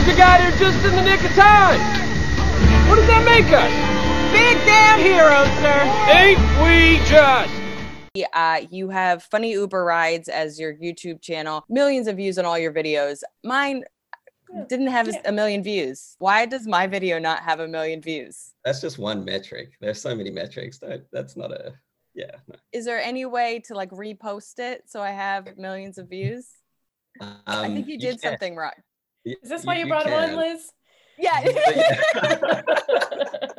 There's a guy here just in the nick of time. What does that make us? Big damn heroes, sir. Ain't we just? Uh, you have funny Uber rides as your YouTube channel, millions of views on all your videos. Mine didn't have Yeah. a million views. Why does my video not have a million views? That's just one metric. There's so many metrics. That that's not a yeah. No. Is there any way to like repost it so I have millions of views? I Um, think you did can. something right. Y- Is this why you, brought him on, Liz? Yeah. yeah.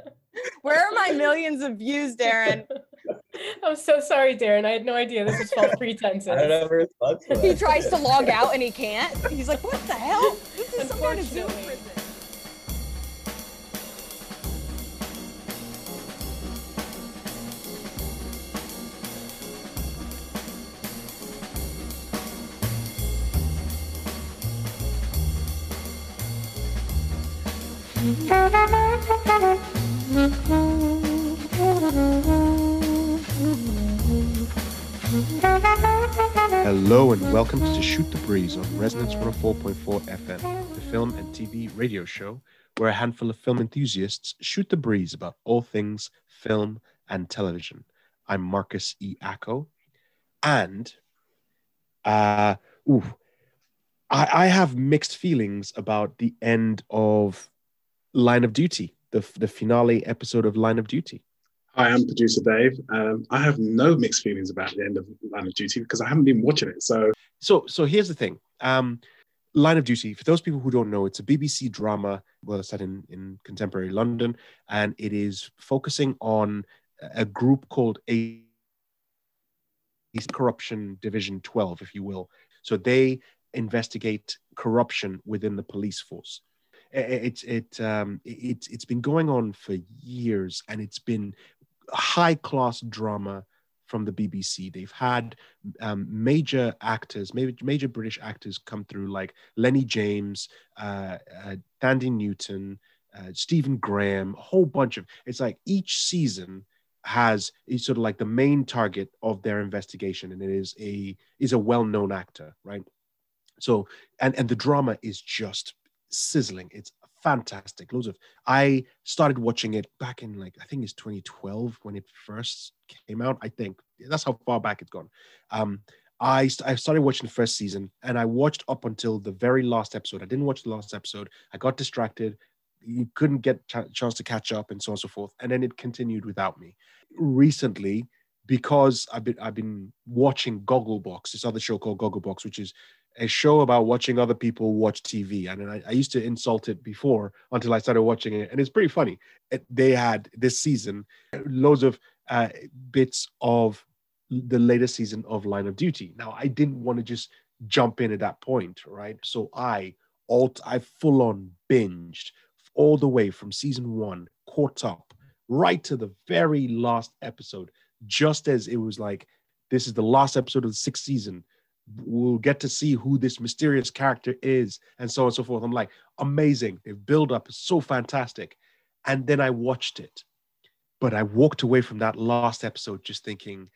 Where are my millions of views, Darren? I'm so sorry, Darren. I had no idea this was false pretenses. I don't know where it's he tries to log out and he can't. He's like, what the hell? This is some kind of Zoom Hello and welcome to Shoot the Breeze on Resonance 104.4 FM, the film and TV radio show where a handful of film enthusiasts shoot the breeze about all things film and television. I'm Marcus E. Acko, and uh, ooh, I, I have mixed feelings about the end of Line of Duty, the, the finale episode of Line of Duty. Hi, I'm producer Dave. Um, I have no mixed feelings about the end of Line of Duty because I haven't been watching it. So so so here's the thing um line of duty for those people who don't know it's a bbc drama well set in in contemporary london and it is focusing on a group called a corruption division 12 if you will so they investigate corruption within the police force it's it um it, it's been going on for years and it's been high class drama from the bbc they've had um, major actors, major, major British actors come through, like Lenny James, uh, uh, Thandie Newton, uh, Stephen Graham, a whole bunch of. It's like each season has is sort of like the main target of their investigation, and it is a is a well known actor, right? So and and the drama is just sizzling. It's fantastic. Loads of. I started watching it back in like I think it's 2012 when it first came out. I think that's how far back it's gone. Um, I I started watching the first season and I watched up until the very last episode. I didn't watch the last episode. I got distracted. You couldn't get ch- chance to catch up and so on and so forth. And then it continued without me. Recently, because I've been I've been watching Gogglebox, this other show called Gogglebox, which is a show about watching other people watch TV. And I, I used to insult it before until I started watching it, and it's pretty funny. It, they had this season loads of uh, bits of the latest season of Line of Duty. Now, I didn't want to just jump in at that point, right? So I alt I full on binged all the way from season one, caught up right to the very last episode, just as it was like this is the last episode of the sixth season. We'll get to see who this mysterious character is, and so on and so forth. I'm like, amazing. They've built up so fantastic. And then I watched it. But I walked away from that last episode just thinking,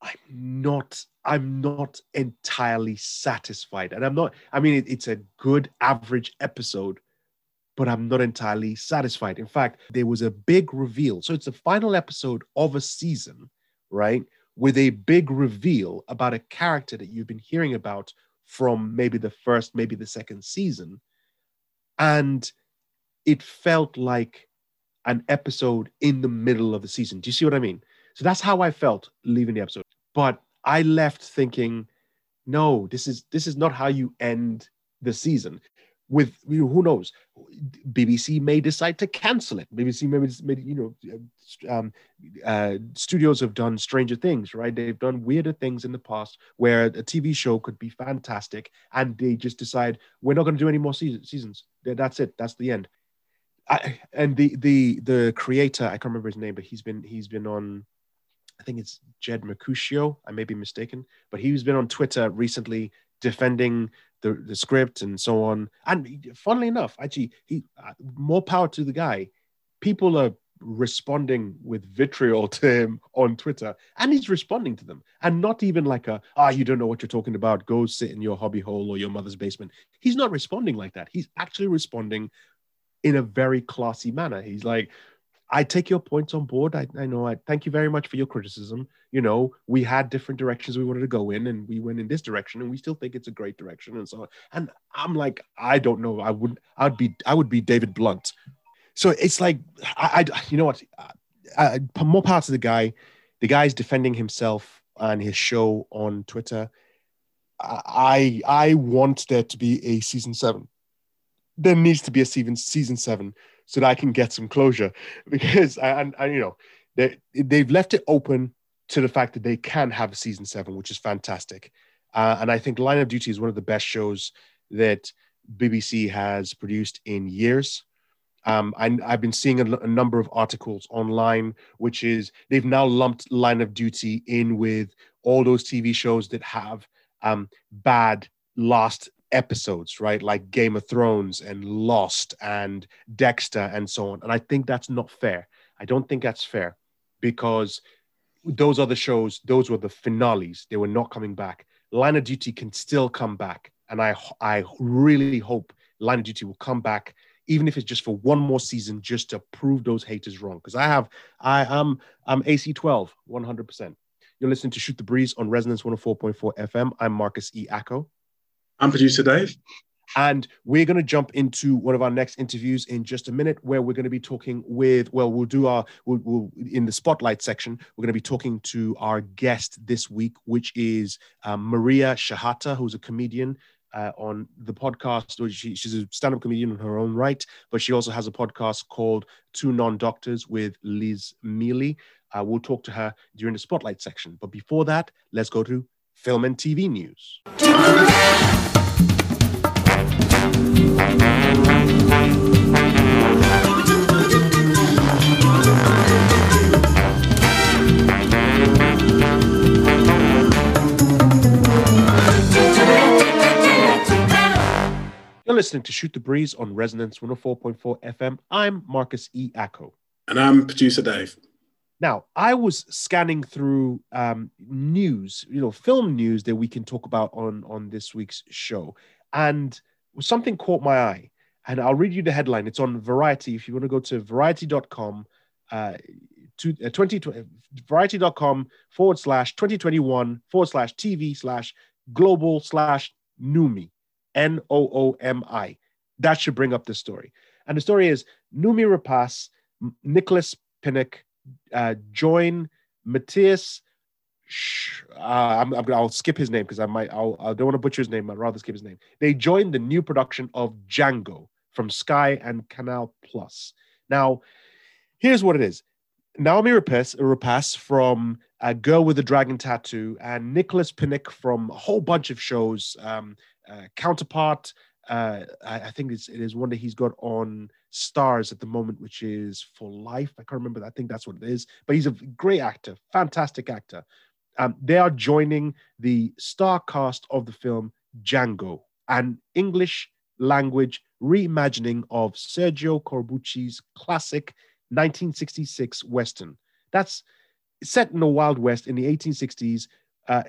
I'm not, I'm not entirely satisfied. And I'm not, I mean, it, it's a good average episode, but I'm not entirely satisfied. In fact, there was a big reveal. So it's the final episode of a season, right? With a big reveal about a character that you've been hearing about from maybe the first, maybe the second season. And it felt like an episode in the middle of the season. Do you see what I mean? So that's how I felt leaving the episode. But I left thinking, no, this is this is not how you end the season. With you know, who knows, BBC may decide to cancel it. BBC maybe maybe you know, um, uh, studios have done stranger things, right? They've done weirder things in the past where a TV show could be fantastic, and they just decide we're not going to do any more season, seasons. That's it. That's the end. I, and the the the creator, I can't remember his name, but he's been he's been on I think it's Jed Mercurio. I may be mistaken, but he's been on Twitter recently defending the, the script and so on. And funnily enough, actually, he uh, more power to the guy. People are responding with vitriol to him on Twitter, and he's responding to them, and not even like a ah, you don't know what you're talking about. Go sit in your hobby hole or your mother's basement. He's not responding like that. He's actually responding in a very classy manner. He's like, I take your points on board. I, I know. I thank you very much for your criticism. You know, we had different directions we wanted to go in, and we went in this direction, and we still think it's a great direction, and so on. And I'm like, I don't know. I would, I'd be, I would be David Blunt. So it's like, I, I you know what? I, I, more parts of the guy. The guy's defending himself and his show on Twitter. I, I want there to be a season seven. There needs to be a season season seven so that I can get some closure because and, and you know they they've left it open to the fact that they can have a season seven, which is fantastic. Uh, and I think Line of Duty is one of the best shows that BBC has produced in years. Um, I, have been seeing a, a, number of articles online, which is they've now lumped Line of Duty in with all those TV shows that have um, bad last episodes, right? Like Game of Thrones and Lost and Dexter and so on. And I think that's not fair. I don't think that's fair because those other shows, those were the finales. They were not coming back. Line of Duty can still come back. And I, I really hope Line of Duty will come back, even if it's just for one more season, just to prove those haters wrong. Because I have, I am, I'm AC12, 100%. You're listening to Shoot the Breeze on Resonance 104.4 FM. I'm Marcus E. Acko. I'm producer Dave. And we're going to jump into one of our next interviews in just a minute, where we're going to be talking with, well, we'll do our, we'll, we'll in the spotlight section, we're going to be talking to our guest this week, which is um, Maria Shehata, who's a comedian uh, on the podcast. She, she's a stand up comedian in her own right, but she also has a podcast called Two Non Doctors with Liz Miele. Uh, we'll talk to her during the spotlight section. But before that, let's go to film and TV news. You're listening to Shoot the Breeze on Resonance 104.4 FM. I'm Marcus E. Acko. And I'm producer Dave. Now, I was scanning through um, news, you know, film news that we can talk about on on this week's show, and something caught my eye. And I'll read you the headline. It's on Variety. If you want to go to variety.com, uh, to uh, 20, variety.com forward slash 2021 forward slash TV slash global slash Noomi, N O O M I. That should bring up the story. And the story is Noomi Rapace, Nicholas Pinnock, uh, join Matthias. Uh, I'm, I'm, I'll skip his name because I might. I'll, I don't want to butcher his name. I'd rather skip his name. They joined the new production of Django from Sky and Canal Plus. Now, here's what it is: Naomi Rapace, from A Girl with a Dragon Tattoo, and Nicholas Pinnock from a whole bunch of shows. Um, uh, Counterpart. Uh, I, I, think it's, it is one that he's got on Starz at the moment, which is For Life. I can't remember. I think that's what it is. But he's a great actor, fantastic actor. Um, they are joining the star cast of the film Django, an English language reimagining of Sergio Corbucci's classic 1966 Western. That's set in the Wild West in the 1860s. Uh,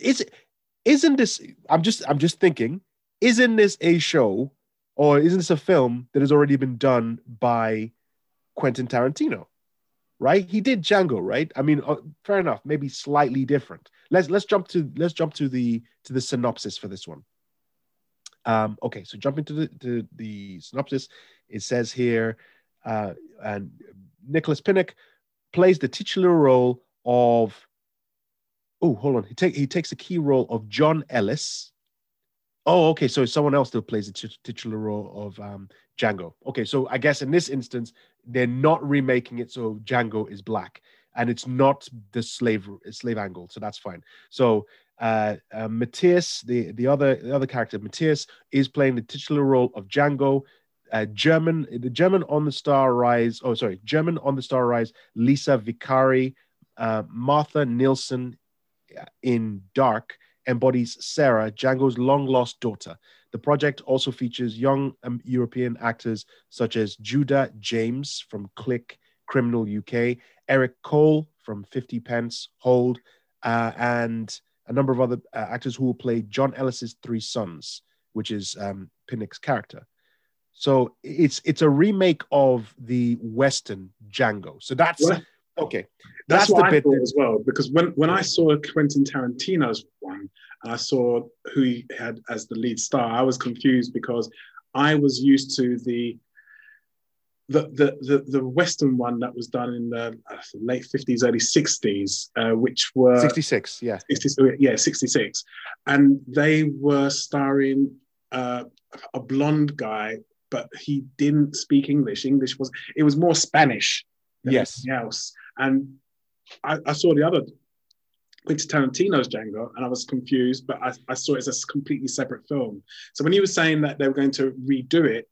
is isn't this? I'm just I'm just thinking. Isn't this a show or isn't this a film that has already been done by Quentin Tarantino? Right? He did Django, right? I mean, uh, fair enough, maybe slightly different. Let's let's jump to let's jump to the to the synopsis for this one. Um, okay, so jumping to the to the synopsis, it says here, uh, and Nicholas Pinnock plays the titular role of. Oh, hold on. He take he takes the key role of John Ellis, Oh, okay. So someone else still plays the t- titular role of um, Django. Okay, so I guess in this instance, they're not remaking it so Django is black, and it's not the slave slave angle, so that's fine. So uh, uh, Matthias, the the other the other character, Matthias, is playing the titular role of Django. Uh, German, the German on the Star Rise. Oh, sorry, German on the Star Rise. Lisa Vicari, uh, Martha Nielsen uh, in Dark, embodies Sarah, Django's long lost daughter. The project also features young um, European actors such as Judah James from Click, Criminal UK, Eric Cole from 50 Pence, Hold, uh, and a number of other uh, actors who will play John Ellis's three sons, which is um, Pinnock's character. So it's it's a remake of the Western Django. So that's okay. That's, That's what the I bit thought as well. Because when, when I saw Quentin Tarantino's one and I saw who he had as the lead star, I was confused because I was used to the the the the, the Western one that was done in the uh, late fifties, early sixties, uh, which were 66, yeah. 60, yeah, 66. And they were starring uh, a blonde guy, but he didn't speak English. English was, it was more Spanish than Yes. else. And I, I saw the other, Quentin Tarantino's Django, and I was confused, but I, I saw it as a completely separate film. So when he was saying that they were going to redo it,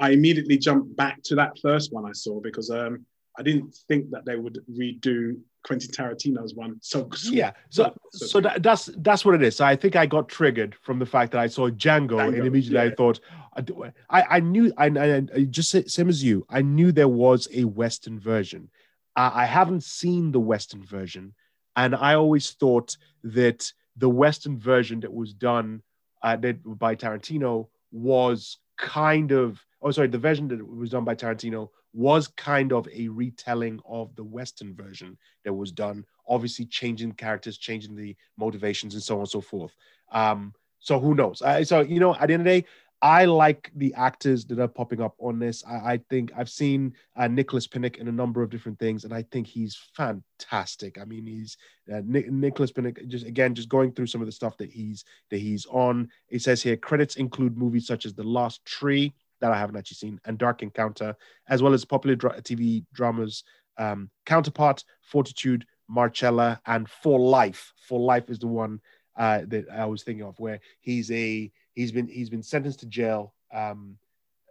I immediately jumped back to that first one I saw because um, I didn't think that they would redo Quentin Tarantino's one. So Yeah. So so- so that, that's that's what it is. So I think I got triggered from the fact that I saw Django, and immediately I yeah. thought I do- I, I knew I, I just same as you. I knew there was a Western version. I, haven't seen the Western version, and I always thought that the Western version that was done uh, that by Tarantino was kind of oh sorry the version that was done by Tarantino was kind of a retelling of the Western version that was done obviously changing characters changing the motivations and so on and so forth. Um so who knows? I, so you know at the end of the day I like the actors that are popping up on this. I, I think I've seen uh, Nicholas Pinnock in a number of different things, and I think he's fantastic. I mean, he's uh, Ni- Nicholas Pinnock. Just again, just going through some of the stuff that he's that he's on. It says here credits include movies such as The Lost Tree that I haven't actually seen, and Dark Encounter, as well as popular dra- TV dramas um, Counterpart, Fortitude, Marcella, and For Life. For Life is the one uh, that I was thinking of, where he's a he's been he's been sentenced to jail. Um,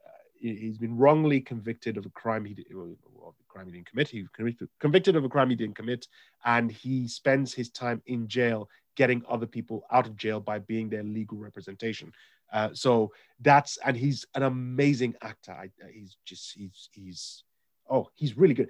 uh, he- he's been wrongly convicted of a crime he did, well, crime he didn't commit. He convicted, convicted of a crime he didn't commit, and he spends his time in jail getting other people out of jail by being their legal representation. Uh, so that's and he's an amazing actor. I, he's just he's he's oh he's really good,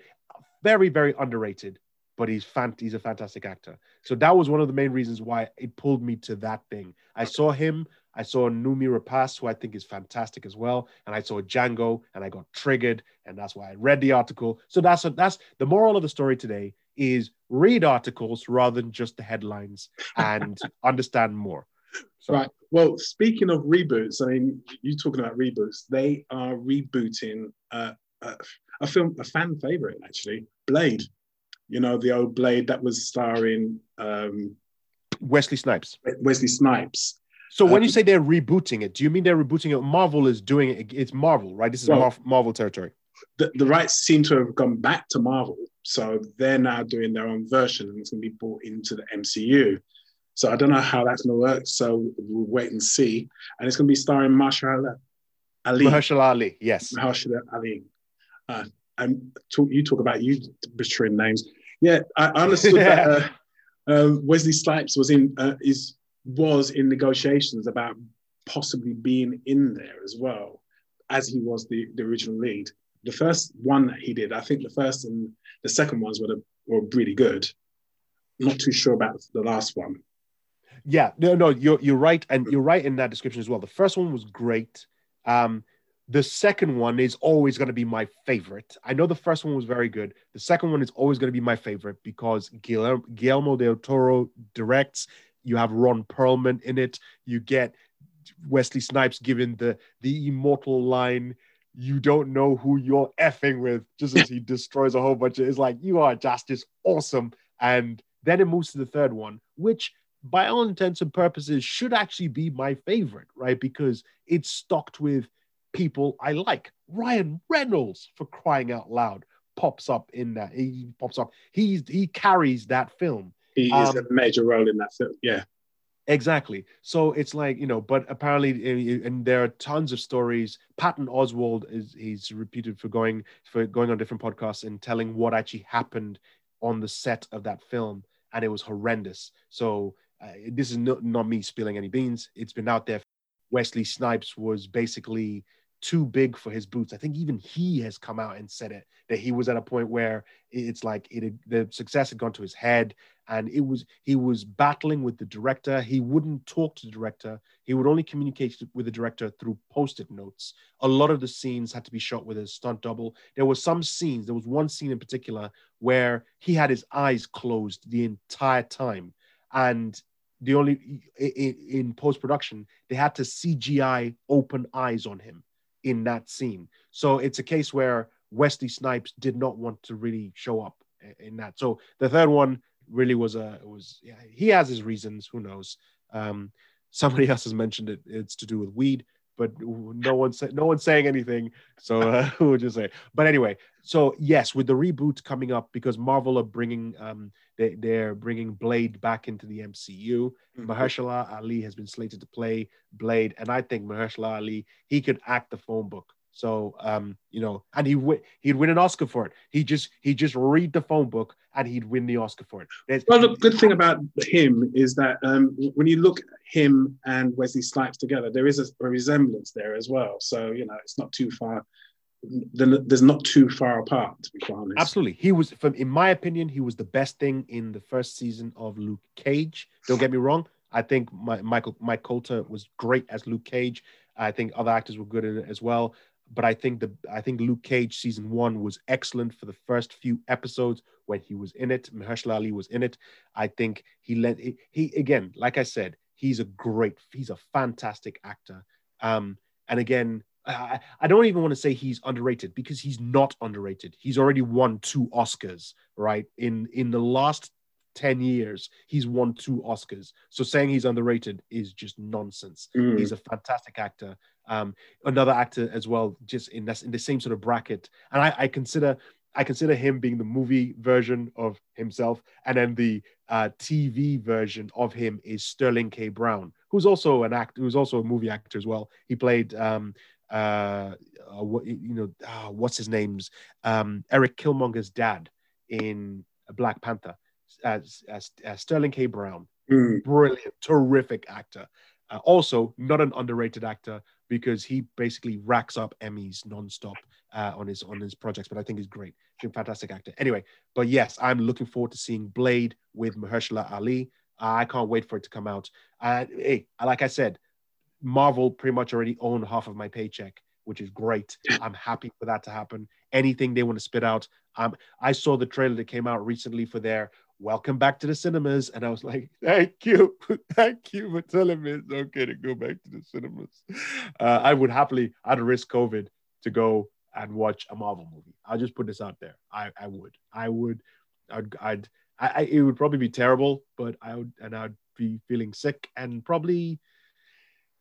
very very underrated, but he's fan he's a fantastic actor. So that was one of the main reasons why it pulled me to that thing. I saw him. I saw Noomi Rapace, who I think is fantastic as well, and I saw Django, and I got triggered, and that's why I read the article. So that's that's the moral of the story today is read articles rather than just the headlines and understand more. So, Right. Well, speaking of reboots, I mean, you're talking about reboots? They are rebooting uh, a, a film, a fan favorite actually, Blade. You know, the old Blade that was starring um, Wesley Snipes. Wesley Snipes. So when you Um, say they're rebooting it, do you mean they're rebooting it? Marvel is doing it. It's Marvel, right? This is Well- Mar- Marvel territory. The, the rights seem to have gone back to Marvel, so they're now doing their own version, and it's going to be brought into the MCU. So I don't know how that's going to work. So we'll wait and see. And it's going to be starring Mahershala Ali. Mahershala Ali, yes. Mahershala Ali. Uh, and talk, you talk about you butchering names. Yeah, I understood that uh, um, Wesley Snipes was in uh, is was in negotiations about possibly being in there as well, as he was the, the original lead. The first one that he did, I think the first and the second ones were the, were really good. Not too sure about the last one. Yeah, no, no, you're you're right, and you're right in that description as well. The first one was great. Um, the second one is always going to be my favorite. I know the first one was very good. The second one is always going to be my favorite because Guillermo, Guillermo del Toro directs. You have Ron Perlman in it. You get Wesley Snipes giving the the immortal line. You don't know who you're effing with, just as he destroys a whole bunch of. It's like you are just just awesome. And then it moves to the third one, which by all intents and purposes should actually be my favorite, right? Because it's stocked with people I like. Ryan Reynolds, for crying out loud, pops up in that. He pops up. He's he carries that film. He is Um, a major role in that film. Yeah. Exactly. So it's like you know, but apparently, uh, and there are tons of stories. Patton Oswalt is he's reputed for going for going on different podcasts and telling what actually happened on the set of that film, and it was horrendous. So uh, this is not, not me spilling any beans. It's been out there. Wesley Snipes was basically too big for his boots. I think even he has come out and said it that he was at a point where it's like it the success had gone to his head and it was he was battling with the director. He wouldn't talk to the director. He would only communicate with the director through post-it notes. A lot of the scenes had to be shot with a stunt double. There were some scenes, there was one scene in particular where he had his eyes closed the entire time and the only in, in post production they had to CGI open eyes on him in that scene. So it's a case where Wesley Snipes did not want to really show up in that. So the third one really was a was yeah, he has his reasons. Who knows? Um, somebody else has mentioned it. It's to do with weed but no one said no one's saying anything. So uh, we'll just say. But anyway, so yes, with the reboot coming up because Marvel are bringing um they they're bringing Blade back into the MCU. Mm-hmm. Mahershala Ali has been slated to play Blade, and I think Mahershala Ali he could act the phone book. So um, you know, and he w- he'd win an Oscar for it. He just he just read the phone book and he'd win the Oscar for it. There's, well, the good thing about him is that um, when you look at him and Wesley Snipes together, there is a, a, resemblance there as well. So you know, it's not too far. There's not too far apart, to be quite honest. Absolutely, he was, from in my opinion, he was the best thing in the first season of Luke Cage. Don't get me wrong. I think my, Michael Mike Colter was great as Luke Cage. I think other actors were good in it as well but I think the I think Luke Cage season one was excellent for the first few episodes when he was in it. Mahershala Ali was in it. I think he he, he again, like I said, he's a great, he's a fantastic actor. Um, and again, I, I don't even want to say he's underrated because he's not underrated. He's already won two Oscars, right? In in the last 10 years, he's won two Oscars. So saying he's underrated is just nonsense. Mm. He's a fantastic actor. Um, another actor as well, just in this in the same sort of bracket. And I, I consider I consider him being the movie version of himself, and then the uh, TV version of him is Sterling K. Brown, who's also an actor, who's also a movie actor as well. He played, um, uh, uh, what you know, uh, what's his name's um, Eric Killmonger's dad in Black Panther, as, as, as Sterling K. Brown. Mm. Brilliant, terrific actor. Uh, also, not an underrated actor because he basically racks up Emmys nonstop uh, on his on his projects. But I think he's great. He's a fantastic actor. Anyway, but yes, I'm looking forward to seeing Blade with Mahershala Ali. I can't wait for it to come out. And hey, like I said, Marvel pretty much already own half of my paycheck, which is great. I'm happy for that to happen. Anything they want to spit out. Um, I saw the trailer that came out recently for their welcome back to the cinemas. And I was like, thank you. thank you for telling me it's okay to go back to the cinemas. Uh, I would happily, I'd risk COVID to go and watch a Marvel movie. I'll just put this out there. I, I would. I would. I'd, I'd I, it would probably be terrible, but I would, and I'd be feeling sick and probably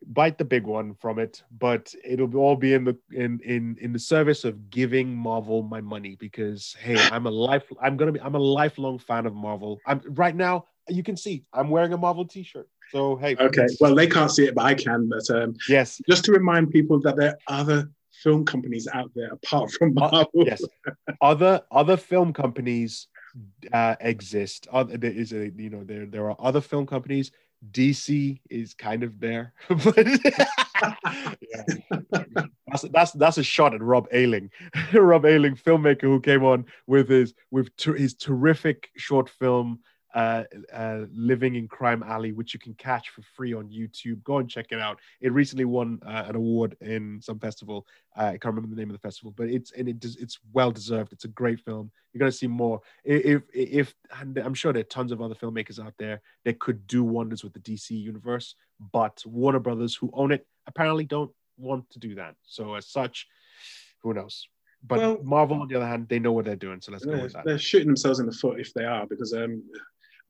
bite the big one from it, but it'll all be in the in in in the service of giving Marvel my money because hey, I'm a life I'm gonna be I'm a lifelong fan of Marvel. I'm right now. You can see I'm wearing a Marvel T-shirt. So hey, okay. Well, they can't see it, but I can. But um, yes, just to remind people that there are other film companies out there apart from uh, Marvel. Uh, yes, other other film companies uh, exist. Other, there is a you know there there are other film companies DC is kind of there, but that's, that's that's a shot at Rob Ayling, Rob Ayling, filmmaker who came on with his with ter- his terrific short film uh, uh, Living in Crime Alley, which you can catch for free on YouTube. Go and check it out. It recently won uh, an award in some festival. Uh, I can't remember the name of the festival, but it's and it it's well deserved. It's a great film. You're gonna see more. If if and I'm sure there are tons of other filmmakers out there that could do wonders with the DC universe, but Warner Brothers, who own it, apparently don't want to do that. So as such, who knows? But well, Marvel, on the other hand, they know what they're doing. So let's go with that. They're shooting themselves in the foot if they are, because um,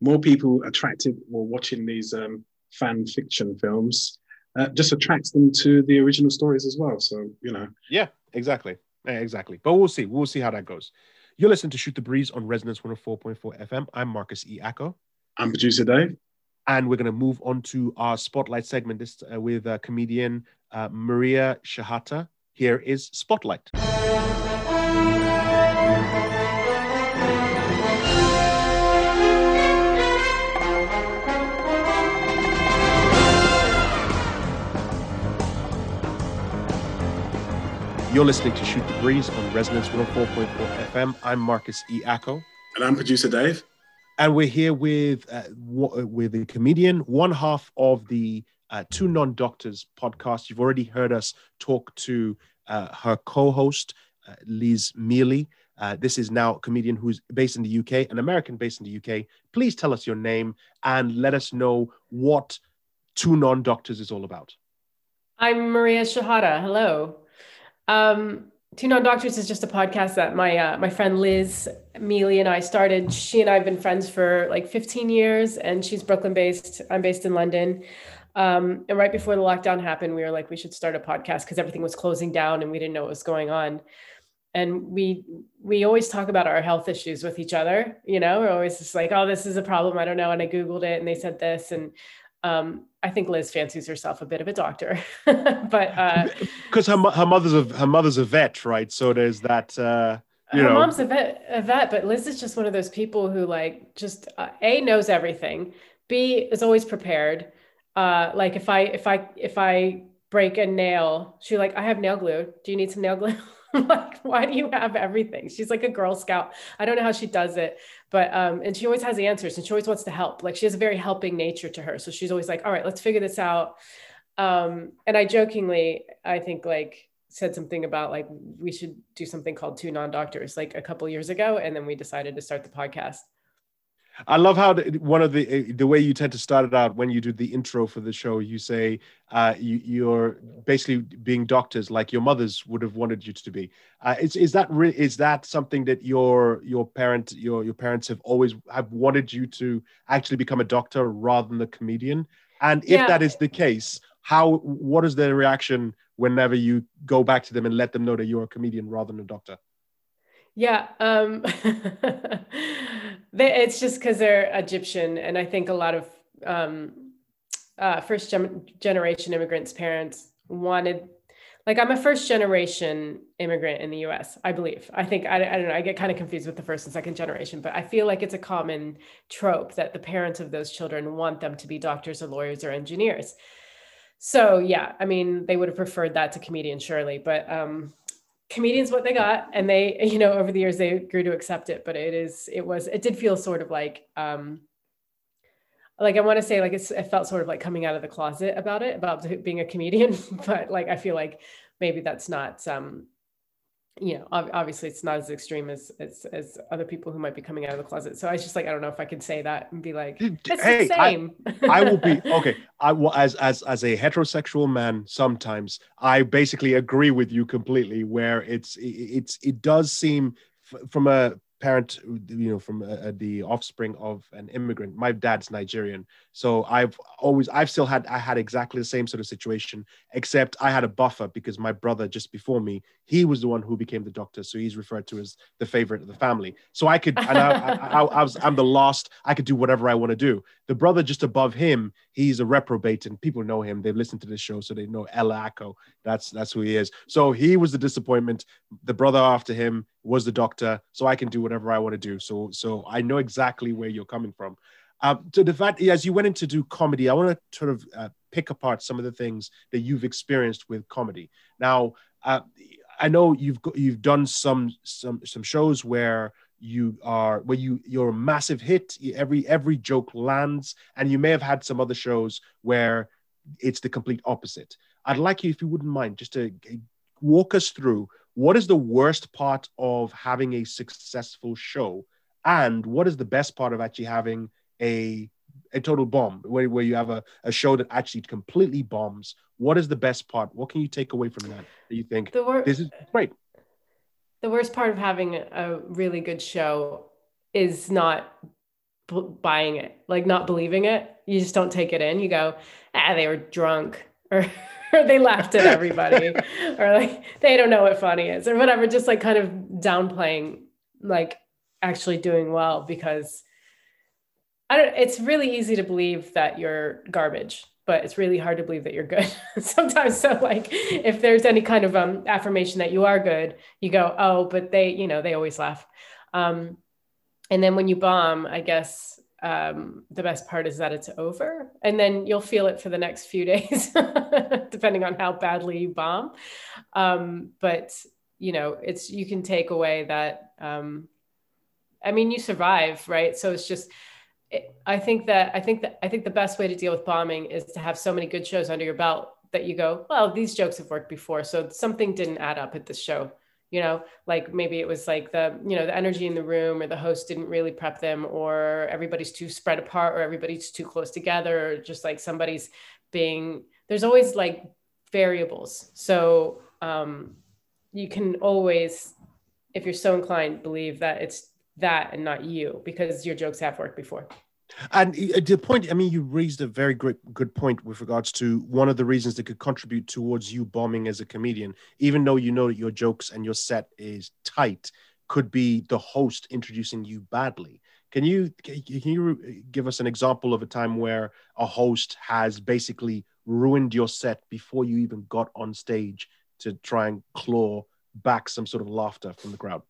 more people attracted or watching these um, fan fiction films uh, just attracts them to the original stories as well. So you know. Yeah, exactly, exactly. But we'll see. We'll see how that goes. You're listening to Shoot the Breeze on Resonance 104.4 FM. I'm Marcus E. Acko. I'm producer Dave. And we're going to move on to our spotlight segment this uh, with uh, comedian uh, Maria Shehata. Here is Spotlight. You're listening to Shoot the Breeze on Resonance 104.4 FM. I'm Marcus E. Acko. And I'm producer Dave. And we're here with uh, w- with a comedian, one half of the uh, Two Non Doctors podcast. You've already heard us talk to uh, her co host, uh, Liz Miele. Uh, this is now a comedian who's based in the UK, an American based in the UK. Please tell us your name and let us know what Two Non Doctors is all about. I'm Maria Shehata. Hello. Um, Two Non Doctors is just a podcast that my uh, my friend Liz Miele and I started. She and I have been friends for like 15 years, and she's Brooklyn based. I'm based in London. Um, and right before the lockdown happened, we were like, we should start a podcast because everything was closing down and we didn't know what was going on. And we we always talk about our health issues with each other. You know, we're always just like, oh, this is a problem. I don't know. And I googled it, and they said this, and um, I think Liz fancies herself a bit of a doctor, but because uh, her her mother's a her mother's a vet, right? So there's that. Uh, you her know. mom's a vet, a vet, but Liz is just one of those people who like just uh, a knows everything, b is always prepared. Uh, like if I if I if I break a nail, she like I have nail glue. Do you need some nail glue? like, why do you have everything? She's like a Girl Scout. I don't know how she does it, but um, and she always has answers and she always wants to help. Like she has a very helping nature to her. So she's always like, all right, let's figure this out. Um, and I jokingly, I think like said something about like we should do something called two non-doctors like a couple years ago, and then we decided to start the podcast. I love how the, one of the eh, the way you tend to start it out when you do the intro for the show. You say uh, you, you're basically being doctors, like your mothers would have wanted you to be. Uh, is is that re- is that something that your your parent your your parents have always have wanted you to actually become a doctor rather than a comedian? And if Yeah. that is the case, how what is their reaction whenever you go back to them and let them know that you're a comedian rather than a doctor? Yeah, um, they, it's just because they're Egyptian, and I think a lot of um, uh, first gen- generation immigrants' parents wanted, like, I'm a first generation immigrant in the U.S. I believe. I think I, I don't know. I get kind of confused with the first and second generation, but I feel like it's a common trope that the parents of those children want them to be doctors or lawyers or engineers. So yeah, I mean, they would have preferred that to comedian, surely, but um, comedians what they got and they you know over the years they grew to accept it but it is it was it did feel sort of like um like i want to say like it's, it felt sort of like coming out of the closet about it about being a comedian but like i feel like maybe that's not um you know obviously it's not as extreme as, as as other people who might be coming out of the closet so i was just like i don't know if i can say that and be like it's hey, the same I will be okay. I will as as as a heterosexual man. Sometimes I basically agree with you completely. Where it's it's it does seem from a parent, you know, from uh the offspring of an immigrant. My dad's Nigerian, so I've always I've still had I had exactly the same sort of situation, except I had a buffer because my brother just before me he was the one who became the doctor, so he's referred to as the favorite of the family. So I could and I, I, I, I was I'm the last. I could do whatever I want to do the brother just above him, he's a reprobate, and people know him. They've listened to this show, so they know Ella Acko. That's that's who he is. So he was the disappointment. The brother after him was the doctor. So I can do whatever I want to do. So so I know exactly where you're coming from. Um, to the fact, as you went in to do comedy, I want to sort of uh, pick apart some of the things that you've experienced with comedy. Now, uh, I know you've you've done some some some shows where you are where you you're a massive hit every every joke lands and you may have had some other shows where it's the complete opposite i'd like you if you wouldn't mind just to walk us through what is the worst part of having a successful show and what is the best part of actually having a a total bomb where, where you have a, a show that actually completely bombs. What is the best part? What can you take away from that that you think the wor- this is great? the worst part of having a really good show is not b- buying it like not believing it. You just don't take it in. You go ah they were drunk or, or they laughed at everybody or like they don't know what funny is or whatever just like kind of downplaying like actually doing well because i don't it's really easy to believe that you're garbage but it's really hard to believe that you're good. Sometimes so like if there's any kind of um affirmation that you are good you go oh but they you know they always laugh. Um and then when you bomb i guess um, the best part is that it's over and then you'll feel it for the next few days depending on how badly you bomb. Um, but you know it's you can take away that um, i mean you survive right? So it's just i think that i think that i think the best way to deal with bombing is to have so many good shows under your belt that you go well these jokes have worked before. So something didn't add up at this show you know? Like maybe it was like the you know the energy in the room or the host didn't really prep them or everybody's too spread apart or everybody's too close together or just like somebody's being there's always like variables. So um, you can always if you're so inclined believe that it's that and not you because your jokes have worked before And uh, the point, I mean, you raised a very great, good point with regards to one of the reasons that could contribute towards you bombing as a comedian, even though you know that your jokes and your set is tight, could be the host introducing you badly. Can you can you give us an example of a time where a host has basically ruined your set before you even got on stage to try and claw back some sort of laughter from the crowd?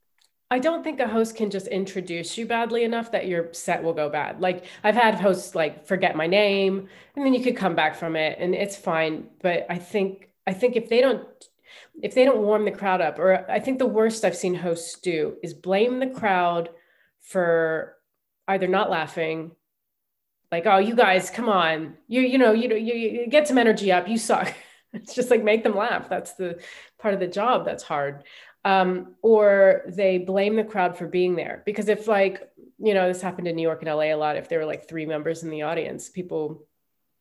I don't think a host can just introduce you badly enough that your set will go bad. Like I've had hosts like forget my name and then you could come back from it and it's fine. But I think I think if they don't if they don't warm the crowd up, or I think the worst I've seen hosts do is blame the crowd for either not laughing, like, oh, you guys, come on. You you know, you you, you get some energy up, you suck. It's just like make them laugh. That's the part of the job that's hard um, or they blame the crowd for being there. Because if, like, you know, this happened in New York and LA a lot, if there were like three members in the audience, people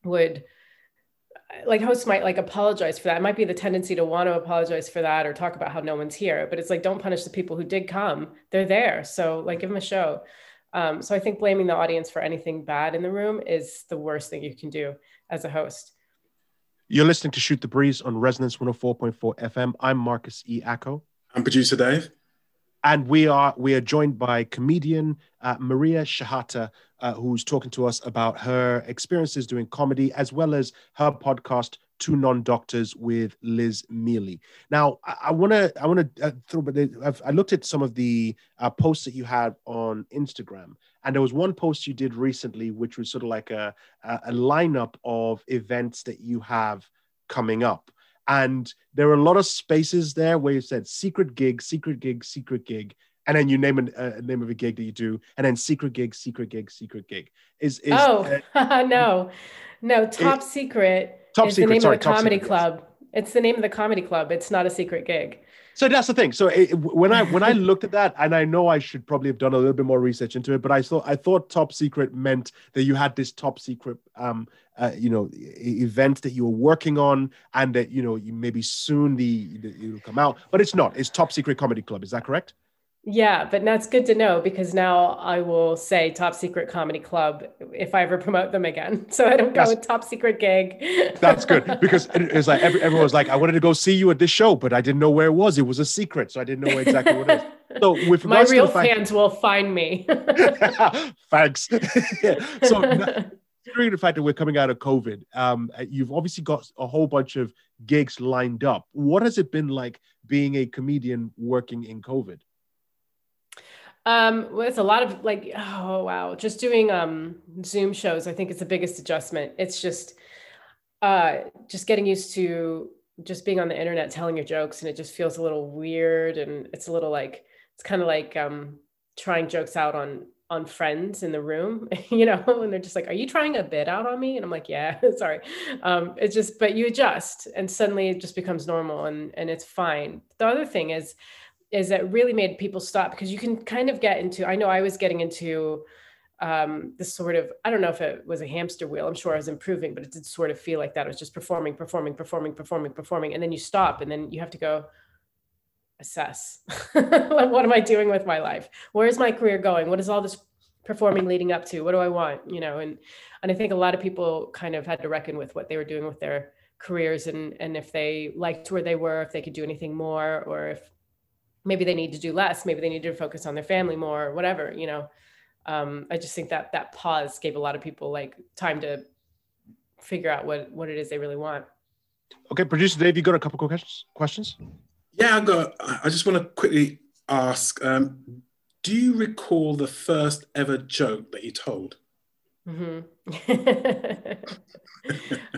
would like hosts might like apologize for that. It might be the tendency to want to apologize for that or talk about how no one's here, but it's like don't punish the people who did come. They're there. So like give them a show. Um, so I think blaming the audience for anything bad in the room is the worst thing you can do as a host. You're listening to Shoot the Breeze on Resonance 104.4 FM. I'm Marcus E. Acko. I'm producer Dave. And we are we are joined by comedian uh, Maria Shehata, uh, who's talking to us about her experiences doing comedy as well as her podcast Two Non Doctors with Liz Miele. Now, I want to I want to uh, throw, but I've, I looked at some of the uh, posts that you had on Instagram, and there was one post you did recently, which was sort of like a a lineup of events that you have coming up. And there are a lot of spaces there where you said secret gig, secret gig, secret gig, and then you name a, a name of a gig that you do, and then secret gig, secret gig, secret gig. Is, is oh uh, no, no top it, secret. Top is secret. The name sorry, of the comedy secret, club. Yes. It's the name of the comedy club. It's not a secret gig. So that's the thing. So it, when I when I looked at that, and I know I should probably have done a little bit more research into it, but I thought I thought top secret meant that you had this top secret, um, uh, you know, event that you were working on, and that you know you maybe soon the, the it'll come out. But it's not. It's top secret comedy club. Is that correct? Yeah, but that's good to know because now I will say Top Secret Comedy Club if I ever promote them again. So I don't go that's, with Top Secret Gig. that's good because it's like every, everyone was like, I wanted to go see you at this show, but I didn't know where it was. It was a secret, so I didn't know exactly what it is. So with my real fans will find me. Thanks. yeah. So considering the fact that we're coming out of COVID, um, you've obviously got a whole bunch of gigs lined up. What has it been like being a comedian working in COVID? Um, it's a lot of like, oh wow, just doing um Zoom shows. I think it's the biggest adjustment. It's just, uh, just getting used to just being on the internet telling your jokes, and it just feels a little weird, and it's a little like it's kind of like um trying jokes out on on friends in the room, you know, and they're just like, "Are you trying a bit out on me?" And I'm like, "Yeah, sorry." Um, it's just, but you adjust, and suddenly it just becomes normal, and and it's fine. The other thing is is that really made people stop because you can kind of get into i know i was getting into um, this sort of i don't know if it was a hamster wheel i'm sure i was improving but it did sort of feel like that it was just performing performing performing performing performing and then you stop and then you have to go assess. What am i doing with my life? Where is my career going? What is all this performing leading up to? What do i want? You know and and i think a lot of people kind of had to reckon with what they were doing with their careers and and if they liked where they were if they could do anything more or if maybe they need to do less maybe they need to focus on their family more or whatever you know? Um, i just think that that pause gave a lot of people like time to figure out what what it is they really want. Okay producer dave you got a couple of questions questions? Yeah i got i just want to quickly ask um, do you recall the first ever joke that you told? Hmm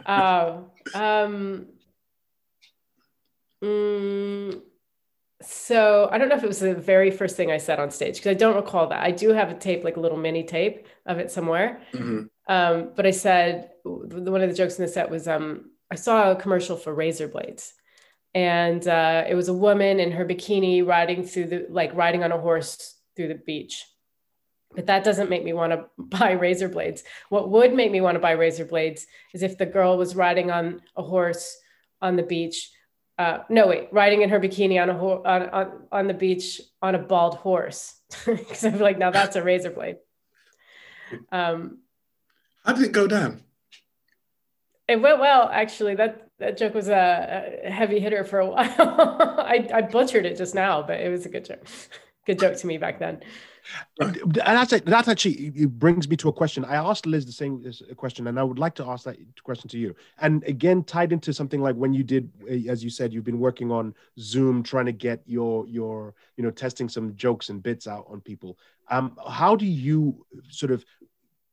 oh, um, mm, so I don't know if it was the very first thing I said on stage because I don't recall that. I do have a tape, like a little mini tape of it somewhere. Mhm. Um, but I said one of the jokes in the set was um, I saw a commercial for razor blades, and uh, it was a woman in her bikini riding through the like riding on a horse through the beach. But that doesn't make me want to buy razor blades. What would make me want to buy razor blades is if the girl was riding on a horse on the beach. Uh, no, wait, riding in her bikini on a ho- on, on on the beach on a bald horse. Because I'm like, now that's a razor blade. Um, How did it go down? It went well, actually. That that joke was a, a heavy hitter for a while. I, I butchered it just now, but it was a good joke. Good joke to me back then. And that's that actually it brings me to a question. I asked Liz the same uh, question, and I would like to ask that question to you. And again, tied into something like when you did, uh, as you said, you've been working on Zoom, trying to get your your you know testing some jokes and bits out on people. Um, how do you sort of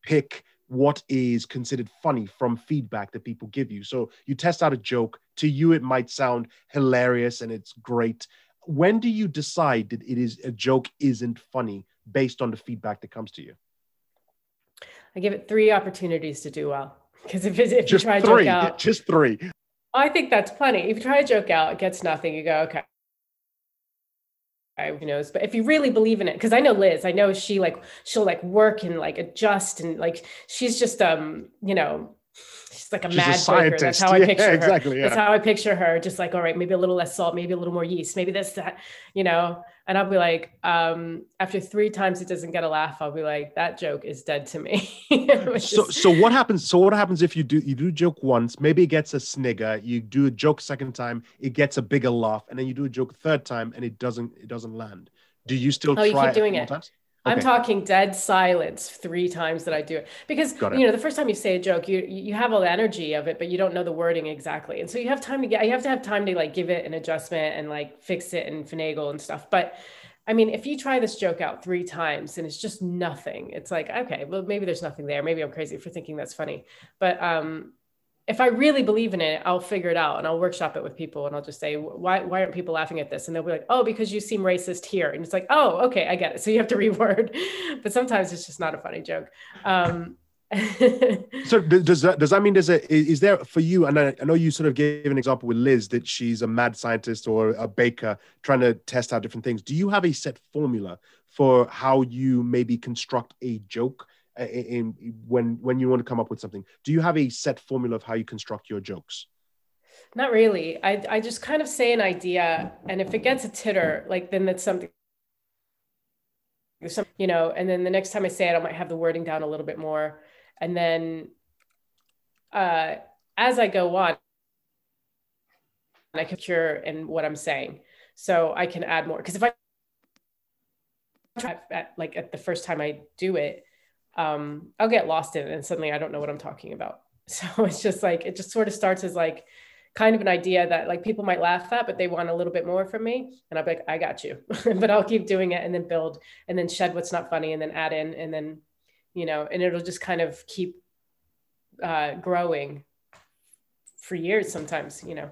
pick what is considered funny from feedback that people give you? So you test out a joke. To you, it might sound hilarious and it's great. When do you decide that it is a joke isn't funny based on the feedback that comes to you? I give it three opportunities to do well. Because if, if you try three. joke out, Just three. I think that's plenty. If you try to joke out, it gets nothing. You go, okay. Who knows? But if you really believe in it, because I know Liz, I know she like she'll like work and like adjust and like she's just um you know she's like a She's mad a breaker. That's how I Yeah, picture her. exactly, That's how I picture her. Just like all right, maybe a little less salt, maybe a little more yeast, maybe this that, you know. And I'll be like, um, after three times it doesn't get a laugh, I'll be like, that joke is dead to me. So is- so what happens? So what happens if you do you do a joke once, maybe it gets a snigger. You do a joke second time, it gets a bigger laugh, and then you do a joke third time, and it doesn't it doesn't land. Do you still Oh, you keep doing it. times? I'm talking dead silence three times that I do it because it. you know the first time you say a joke, you you have all the energy of it, but you don't know the wording exactly, and so you have time to get you have to have time to like give it an adjustment and like fix it and finagle and stuff. But I mean, if you try this joke out three times and it's just nothing, it's like okay, well maybe there's nothing there. Maybe I'm crazy for thinking that's funny, but um, if I really believe in it, I'll figure it out and I'll workshop it with people and I'll just say, why, why aren't people laughing at this? And they'll be like, oh, because you seem racist here. And it's like, oh, okay, I get it. So you have to reword, but sometimes it's just not a funny joke. Um, So does that does that mean there's a is there for you? And I, know you sort of gave an example with Liz that she's a mad scientist or a baker trying to test out different things. Do you have a set formula for how you maybe construct a joke in, when when you want to come up with something? Do you have a set formula of how you construct your jokes? not really. I, I just kind of say an idea and if it gets a titter, like then that's something some, you know, and then the next time I say it, I might have the wording down a little bit more. And then uh, as I go on, I can cure in what I'm saying. So I can add more. Because if I try at, like at the first time I do it, um, I'll get lost in it and suddenly I don't know what I'm talking about. So it's just like, it just sort of starts as like kind of an idea that like people might laugh at, but they want a little bit more from me. And I'll be like, I got you. but I'll keep doing it and then build and then shed what's not funny and then add in and then, you know, and it'll just kind of keep uh, growing for years sometimes, you know.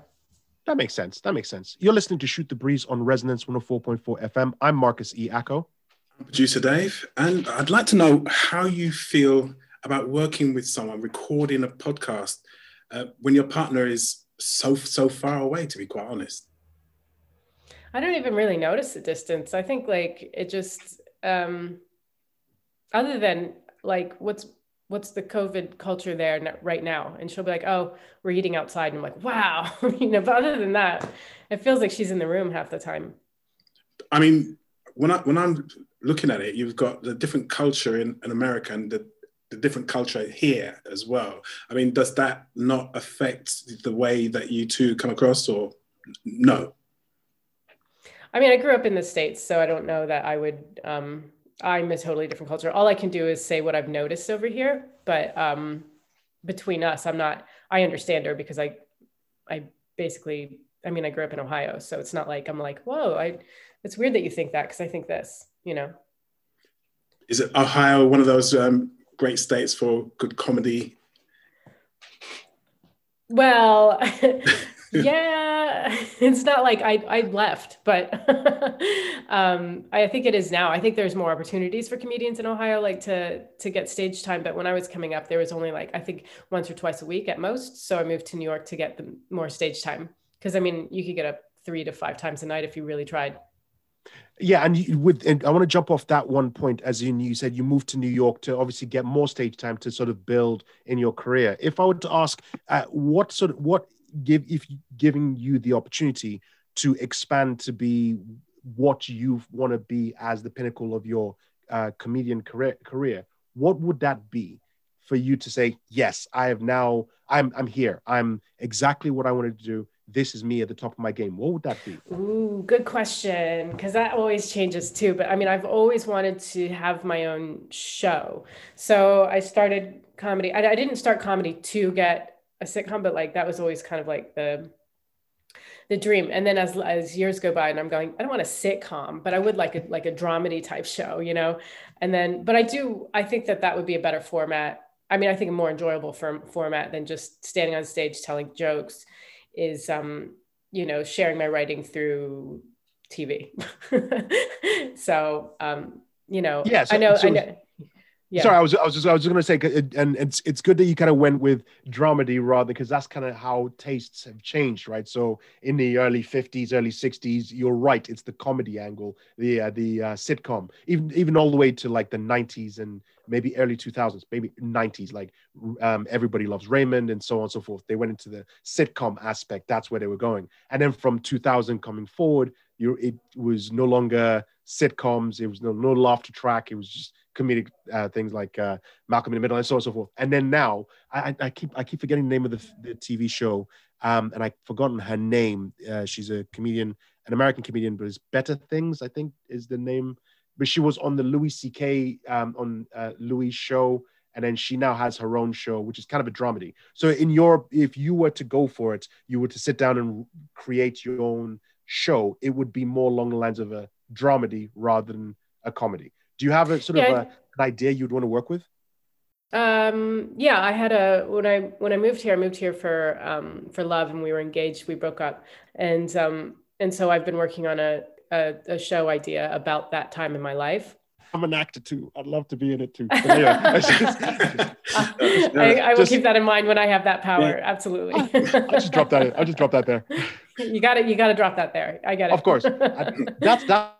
That makes sense. That makes sense. You're listening to Shoot the Breeze on Resonance 104.4 FM. I'm Marcus E. Acko. Producer Dave, and I'd like to know how you feel about working with someone, recording a podcast uh, when your partner is so so far away. To be quite honest, I don't even really notice the distance. I think like it just um other than like what's what's the COVID culture there right now? And she'll be like, oh, we're eating outside. And I'm like, wow. you know, but other than that, it feels like she's in the room half the time. I mean, when I when I'm looking at it, you've got the different culture in, in America and the, the different culture here as well. I mean, does that not affect the way that you two come across, or no? I mean, I grew up in the States, so I don't know that I would um I'm a totally different culture. All I can do is say what I've noticed over here. But um between us, I'm not I understand her because I I basically I mean I grew up in Ohio, so it's not like I'm like, whoa, I it's weird that you think that because I think this, you know. Is it Ohio one of those um, great states for good comedy? Well, yeah, it's not like I, I left, but um, I think it is now. I think there's more opportunities for comedians in Ohio, like to to get stage time. But when I was coming up, there was only like I think once or twice a week at most. So I moved to New York to get the more stage time because I mean you could get up three to five times a night if you really tried. Yeah, and you, with and I want to jump off that one point, as in you said, you moved to New York to obviously get more stage time to sort of build in your career. If I were to ask, uh, what sort of what give if giving you the opportunity to expand to be what you want to be as the pinnacle of your uh, comedian career, career, what would that be for you to say, yes, I have now, I'm I'm here, I'm exactly what I wanted to do this is me at the top of my game? What would that be? Ooh, good question. Because that always changes too. But I mean, I've always wanted to have my own show. So I started comedy. I, I didn't start comedy to get a sitcom, but like that was always kind of like the the dream. And then as as years go by, and I'm going, I don't want a sitcom, but I would like a like a dramedy type show, you know. And then, but I do. I think that that would be a better format. I mean, I think a more enjoyable form, format than just standing on stage telling jokes is um, you know sharing my writing through TV. so um, you know, yeah, so, I know, so I know. Yeah. Sorry, I was I was just I was just gonna say, and it's it's good that you kind of went with dramedy rather because that's kind of how tastes have changed, right? So in the early '50s, early '60s, you're right, it's the comedy angle, the uh, the uh, sitcom, even even all the way to like the '90s and maybe early 2000s, maybe 90s, like um, Everybody Loves Raymond and so on and so forth. They went into the sitcom aspect. That's where they were going. And then from 2000 coming forward, you it was no longer sitcoms. It was no, no laughter track. It was just comedic uh, things like uh, Malcolm in the Middle and so on and so forth. And then now, I, I keep I keep forgetting the name of the, the TV show, um, and I've forgotten her name. Uh, she's a comedian, an American comedian, but it's Better Things, I think, is the name but she was on the Louis C.K. Um, on uh, Louis show, and then she now has her own show, which is kind of a dramedy. So, in your, if you were to go for it, you were to sit down and create your own show. It would be more along the lines of a dramedy rather than a comedy. Do you have a sort yeah. of a, an idea you'd want to work with? Um, yeah, I had a when I when I moved here, I moved here for um, for love, and we were engaged. We broke up, and um, and so I've been working on a a, a show idea about that time in my life. I'm an actor too. I'd love to be in it too. I, I, will just, keep that in mind when I have that power. Yeah. Absolutely. I just drop that. I just drop that there. You got it. You got to drop that there. I get it. Of course. I, that's that's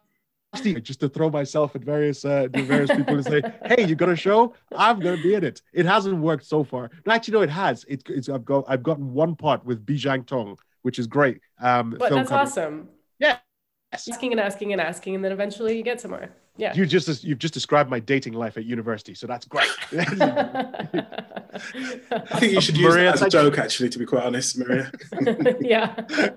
just to throw myself at various uh, various people and say, "Hey, you got a show? I'm gonna be in it." It hasn't worked so far. No, actually, no, it has. It, it's I've got I've gotten one part with Bijang Tong, which is great. Um, but that's cover. awesome. Yeah, asking and asking and asking, and then eventually you get somewhere. Yeah. You just you've just described my dating life at university, so that's great. I think you should use Maria, that as a joke, actually, to be quite honest, Maria. yeah.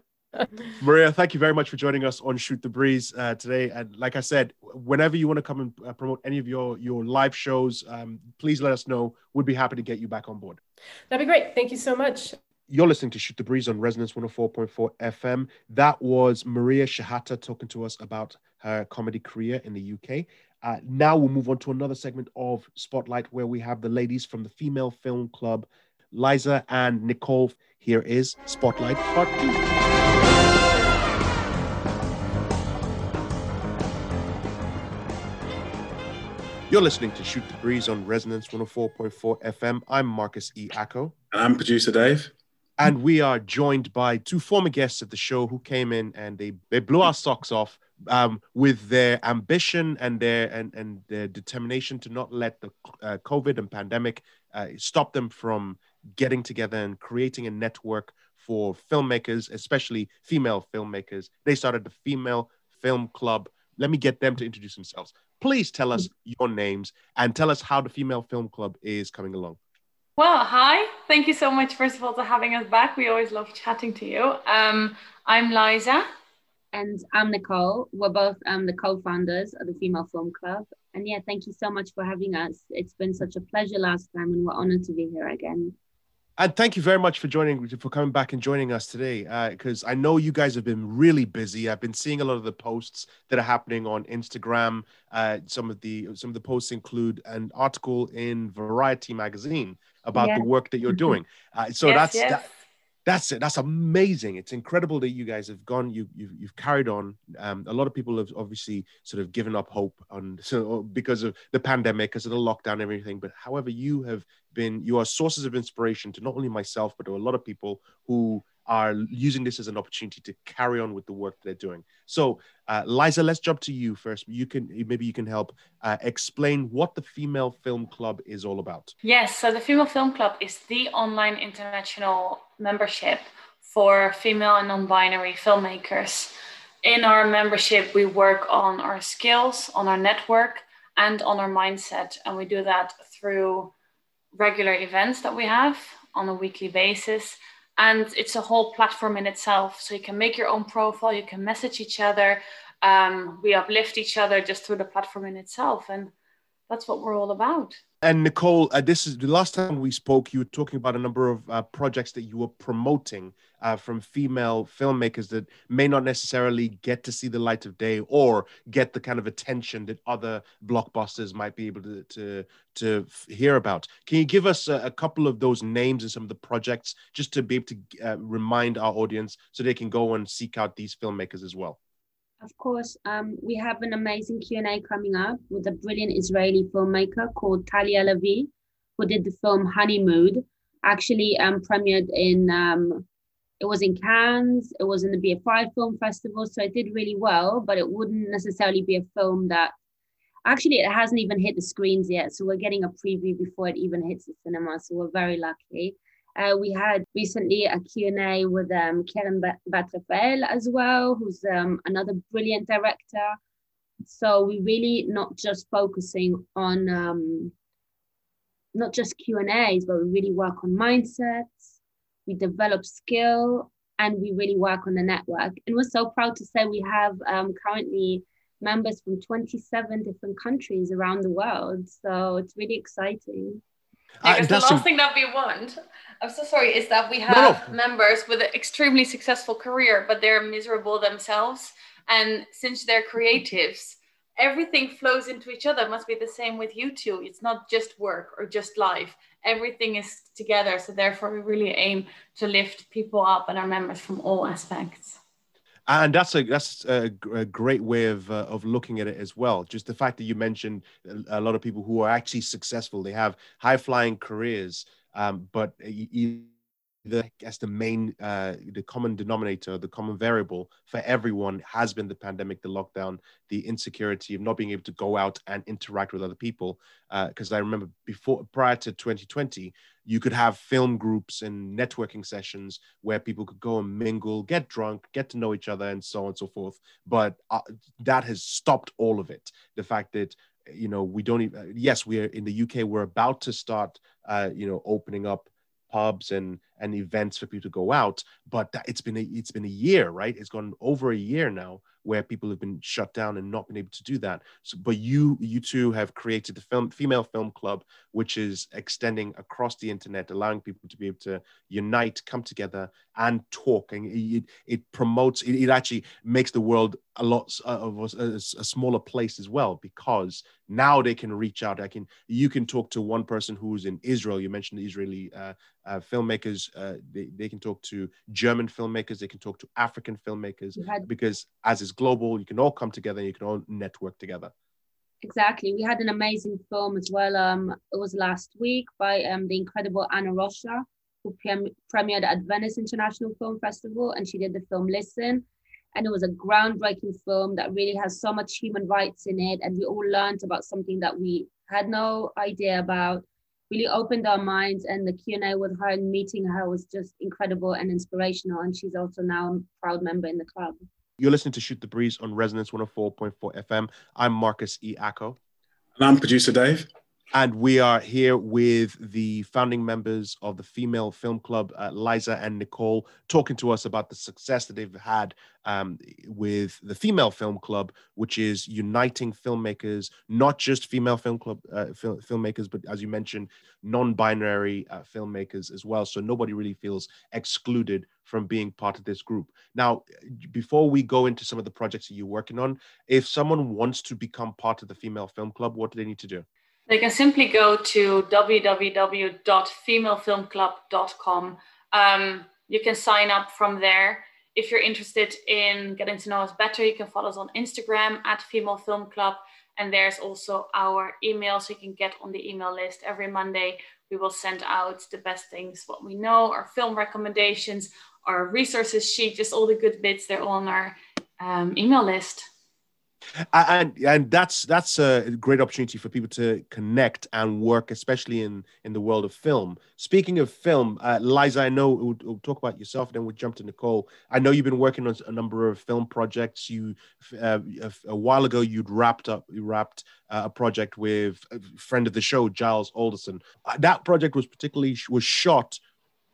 Maria, thank you very much for joining us on Shoot the Breeze uh, today. And like I said, whenever you want to come and uh, promote any of your your live shows, um, please let us know. We'd be happy to get you back on board. That'd be great. Thank you so much. You're listening to Shoot the Breeze on Resonance 104.4 FM. That was Maria Shehata talking to us about her comedy career in the UK. Uh, now we'll move on to another segment of Spotlight where we have the ladies from the Female Film Club, Liza and Nicole. Here is Spotlight Part 2. You're listening to Shoot the Breeze on Resonance 104.4 FM. I'm Marcus E. Acko. And I'm producer Dave. And we are joined by two former guests of the show who came in and they, they blew our socks off um, with their ambition and their and, and their determination to not let the uh, COVID and pandemic uh, stop them from getting together and creating a network for filmmakers, especially female filmmakers. They started the Female Film Club. Let me get them to introduce themselves. Please tell us your names and tell us how the Female Film Club is coming along. Well, hi. Thank you so much, first of all, for having us back. We always love chatting to you. Um, I'm Liza. And I'm Nicole. We're both um, the co founders of the Female Film Club. And yeah, thank you so much for having us. It's been such a pleasure last time, and we're honored to be here again. And thank you very much for joining, for coming back and joining us today. Because uh, I know you guys have been really busy. I've been seeing a lot of the posts that are happening on Instagram. Uh, some of the some of the posts include an article in Variety magazine about yeah. the work that you're doing. Uh, so yes, that's yes. That, that's it. That's amazing. It's incredible that you guys have gone. You you've, you've carried on. Um, a lot of people have obviously sort of given up hope on so because of the pandemic, because of the lockdown, and everything. But however, you have been you are sources of inspiration to not only myself but to a lot of people who are using this as an opportunity to carry on with the work they're doing. So, uh, Liza, let's jump to you first. You can maybe you can help uh, explain what the Female Film Club is all about. Yes, so the Female Film Club is the online international membership for female and non-binary filmmakers. In our membership, we work on our skills, on our network, and on our mindset, and we do that through regular events that we have on a weekly basis and it's a whole platform in itself. So you can make your own profile you can message each other. Um, we uplift each other just through the platform in itself. And that's what we're all about. And Nicole, uh, this is the last time we spoke. You were talking about a number of uh, projects that you were promoting uh, from female filmmakers that may not necessarily get to see the light of day or get the kind of attention that other blockbusters might be able to to, to hear about. Can you give us a, a, couple of those names and some of the projects just to be able to uh, remind our audience so they can go and seek out these filmmakers as well? Of course, um, we have an amazing Q&A coming up with a brilliant Israeli filmmaker called Talia Levi, who did the film Honeymoon. Actually, um, premiered in um, it was in Cannes, it was in the BFI Film Festival, so it did really well. But it wouldn't necessarily be a film that actually it hasn't even hit the screens yet. So we're getting a preview before it even hits the cinema. So we're very lucky. Uh, we had recently a Q&A with um, Keren Bat-Rafael as well, who's um, another brilliant director. So we're really not just focusing on um, not just Q&As, but we really work on mindsets, we develop skill, and we really work on the network. And we're so proud to say we have um, currently members from 27 different countries around the world. So it's really exciting. Because uh, the last thing that we want, I'm so sorry, is that we have no. members with an extremely successful career, but they're miserable themselves. And since they're creatives, everything flows into each other. It must be the same with you two. It's not just work or just life. Everything is together. So therefore, we really aim to lift people up and our members from all aspects and that's a that's a, a great way of uh, of looking at it as well. Just the fact that you mentioned a lot of people who are actually successful, they have high flying careers, um, but the as the main uh, the common denominator the common variable for everyone has been the pandemic the lockdown the insecurity of not being able to go out and interact with other people because uh, i remember before prior to 2020 you could have film groups and networking sessions where people could go and mingle get drunk get to know each other and so on and so forth. But uh, that has stopped all of it. The fact that you know we don't even yes we're in the uk we're about to start uh, you know opening up pubs and and events for people to go out but that, it's been a, it's been a year right it's gone over a year now where people have been shut down and not been able to do that. So, but you you two have created the film female film club, which is extending across the internet, allowing people to be able to unite, come together, and talking. It, it promotes. It, it actually makes the world a lot of a, a, smaller place as well because now they can reach out. I can you can talk to one person who's in Israel. You mentioned the Israeli uh, uh, filmmakers. Uh, they, they can talk to German filmmakers. They can talk to African filmmakers had, because as is global, you can all come together. and You can all network together. Exactly. We had an amazing film as well. Um, it was last week by um, the incredible Ana Rocha, who premiered at Venice International Film Festival, and she did the film Listen. And it was a groundbreaking film that really has so much human rights in it, and we all learned about something that we had no idea about really opened our minds and the q&a with her and meeting her was just incredible and inspirational and she's also now a proud member in the club. You're listening to shoot the breeze on resonance 104.4 fm i'm marcus e. Acko and i'm producer dave And we are here with the founding members of the Female Film Club, uh, Liza and Nicole, talking to us about the success that they've had um, with the Female Film Club, which is uniting filmmakers, not just female film club uh, fil- filmmakers, but as you mentioned, non-binary uh, filmmakers as well. So nobody really feels excluded from being part of this group. Now, before we go into some of the projects that you're working on, if someone wants to become part of the Female Film Club, what do they need to do? They can simply go to www.femalefilmclub.com. Um, you can sign up from there. If you're interested in getting to know us better, you can follow us on Instagram at Female Film Club. And there's also our email, so you can get on the email list every Monday. We will send out the best things, what we know, our film recommendations, our resources sheet, just all the good bits. They're all on our um, email list and and that's that's a great opportunity for people to connect and work especially in in the world of film. Speaking of film uh, liza i know we'll, we'll, talk about yourself then we'll jump to nicole. I know you've been working on a number of film projects. You uh, a, a, while ago you'd wrapped up you wrapped uh, a project with a friend of the show giles alderson. Uh, that project was particularly was shot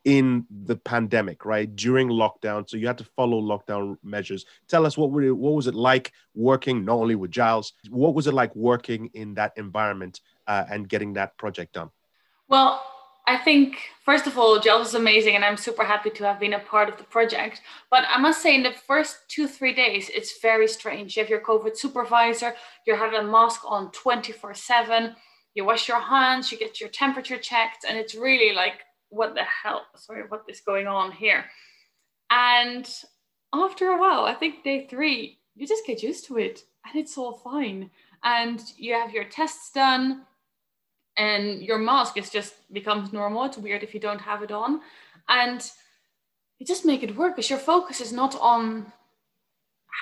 in the pandemic, right? During lockdown, so you had to follow lockdown measures. Tell us what were what was it like working not only with Giles, what was it like working in that environment uh, and getting that project done? Well, I think first of all, Giles is amazing, and I'm super happy to have been a part of the project. But I must say, in the first two three days, it's very strange. You have your COVID supervisor, you're having a mask on 24 seven. You wash your hands, you get your temperature checked, and it's really like what the hell, sorry, what is going on here? And after a while, I think day three, you just get used to it and it's all fine. And you have your tests done and your mask is just becomes normal. It's weird if you don't have it on. And you just make it work because your focus is not on,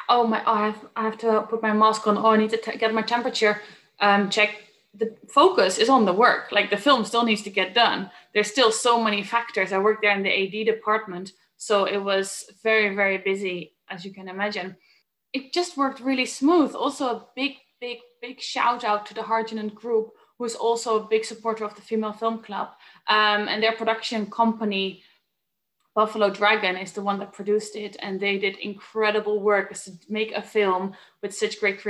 oh my, oh, I, have, I have to put my mask on. Oh, I need to t- get my temperature um, checked the focus is on the work. Like the film still needs to get done. There's still so many factors. I worked there in the AD department, so it was very, very busy, as you can imagine. It just worked really smooth. Also, a big, big, big shout out to the Harjinen Group, who is also a big supporter of the Female Film Club. Um, and their production company, Buffalo Dragon, is the one that produced it. And they did incredible work to make a film with such great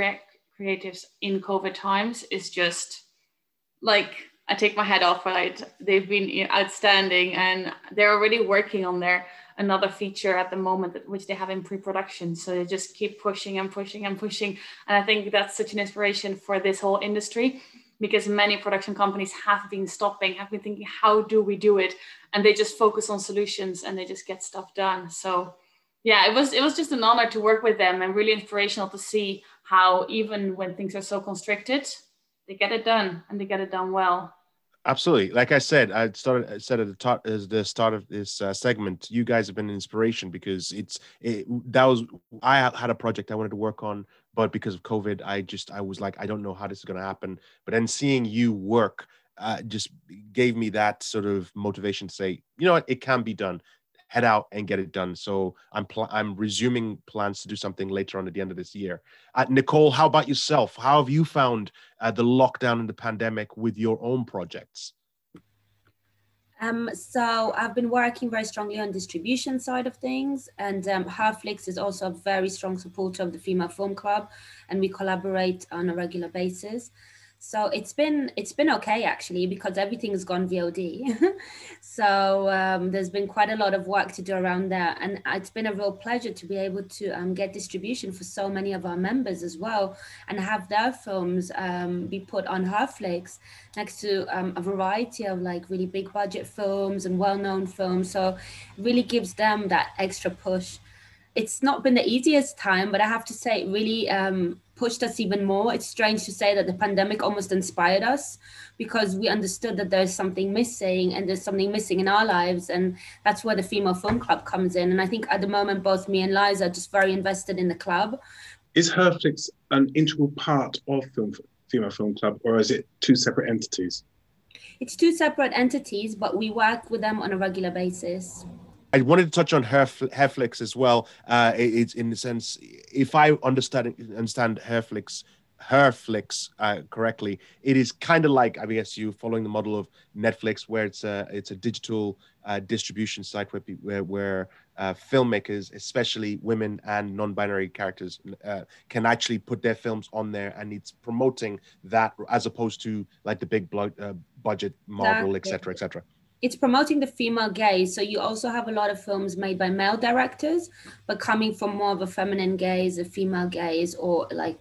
creatives in COVID times is just like I take my head off. Right, they've been outstanding, and they're already working on their another feature at the moment, which they have in pre-production. So they just keep pushing and pushing and pushing, and I think that's such an inspiration for this whole industry because many production companies have been stopping, have been thinking, how do we do it? And they just focus on solutions and they just get stuff done. So yeah, it was it was just an honor to work with them and really inspirational to see how even when things are so constricted, they get it done and they get it done well. Absolutely. Like I said, I started I said at the top as the start of this uh, segment, you guys have been an inspiration because it's it, that was I had a project I wanted to work on, but because of COVID, I just I was like I don't know how this is going to happen. But then seeing you work uh, just gave me that sort of motivation to say, you know what, it can be done head out and get it done. So I'm pl- I'm resuming plans to do something later on at the end of this year. Uh, Nicole, how about yourself? How have you found uh, the lockdown and the pandemic with your own projects? Um, so I've been working very strongly on distribution side of things, and um, Herflix is also a very strong supporter of the Female Film Club, and we collaborate on a regular basis. So it's been it's been okay actually because everything has gone VOD. so um, there's been quite a lot of work to do around that, and it's been a real pleasure to be able to um, get distribution for so many of our members as well, and have their films um, be put on Herflix next to um, a variety of like really big budget films and well-known films. So it really gives them that extra push. It's not been the easiest time, but I have to say, it really um, pushed us even more. It's strange to say that the pandemic almost inspired us because we understood that there's something missing and there's something missing in our lives. And that's where the Female Film Club comes in. And I think at the moment, both me and Liza are just very invested in the club. Is Herflix an integral part of Film, Female Film Club or is it two separate entities? It's two separate entities, but we work with them on a regular basis. I wanted to touch on Herf- Herflix as well. Uh, it's in the sense, if I understand understand Herflix her flicks uh, correctly, it is kind of like I guess you following the model of Netflix, where it's a it's a digital uh, distribution site where where, where uh, filmmakers, especially women and non-binary characters, uh, can actually put their films on there, and it's promoting that as opposed to like the big blo- uh, budget Marvel, etc., Exactly. etc. it's promoting the female gaze. So you also have a lot of films made by male directors, but coming from more of a feminine gaze, a female gaze, or like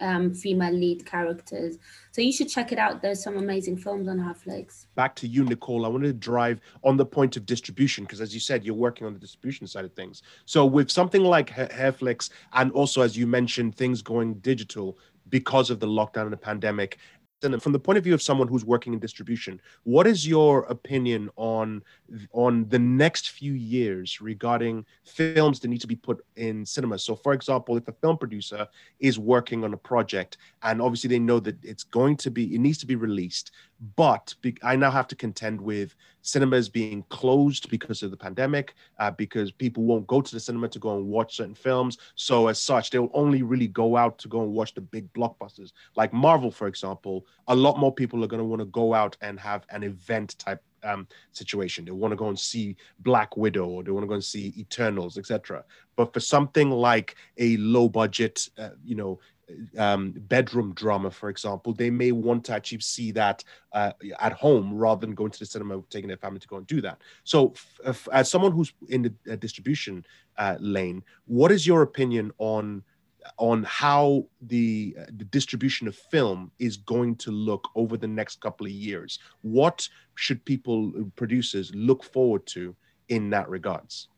um, female lead characters. So you should check it out. There's some amazing films on Netflix. back to you, Nicole. I wanted to drive on the point of distribution because, as you said, you're working on the distribution side of things. So, with something like Ha- Herflix, and also as you mentioned, things going digital because of the lockdown and the pandemic. And from the point of view of someone who's working in distribution, what is your opinion on on the next few years regarding films that need to be put in cinemas? So, for example, if a film producer is working on a project and obviously they know that it's going to be, it needs to be released, but be, I now have to contend with cinemas being closed because of the pandemic, uh, because people won't go to the cinema to go and watch certain films. So, as such, they'll only really go out to go and watch the big blockbusters, like Marvel, for example. A lot more people are going to want to go out and have an event type um, situation. They want to go and see Black Widow, or they want to go and see Eternals, etc. But for something like a low budget, uh, you know, um, bedroom drama, for example, they may want to actually see that uh, at home rather than going to the cinema, taking their family to go and do that. So, as someone who's in the uh, distribution uh, lane, what is your opinion on on how the uh, the distribution of film is going to look over the next couple of years? What should people, uh, producers, look forward to in that regards?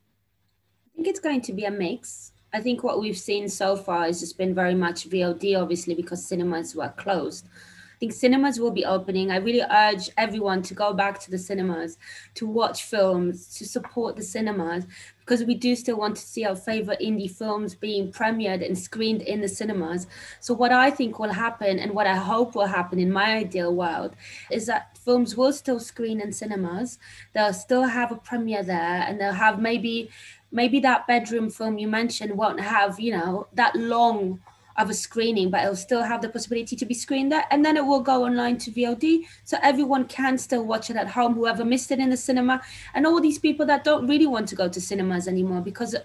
I think it's going to be a mix. I think what we've seen so far has just been very much VOD, obviously, because cinemas were closed. I think cinemas will be opening. I really urge everyone to go back to the cinemas, to watch films, to support the cinemas, because we do still want to see our favorite indie films being premiered and screened in the cinemas. So, what I think will happen and what I hope will happen in my ideal world is that films will still screen in cinemas. They'll still have a premiere there and they'll have maybe maybe that bedroom film you mentioned won't have you know that long of a screening but it'll still have the possibility to be screened there and then it will go online to vod so everyone can still watch it at home whoever missed it in the cinema and all these people that don't really want to go to cinemas anymore because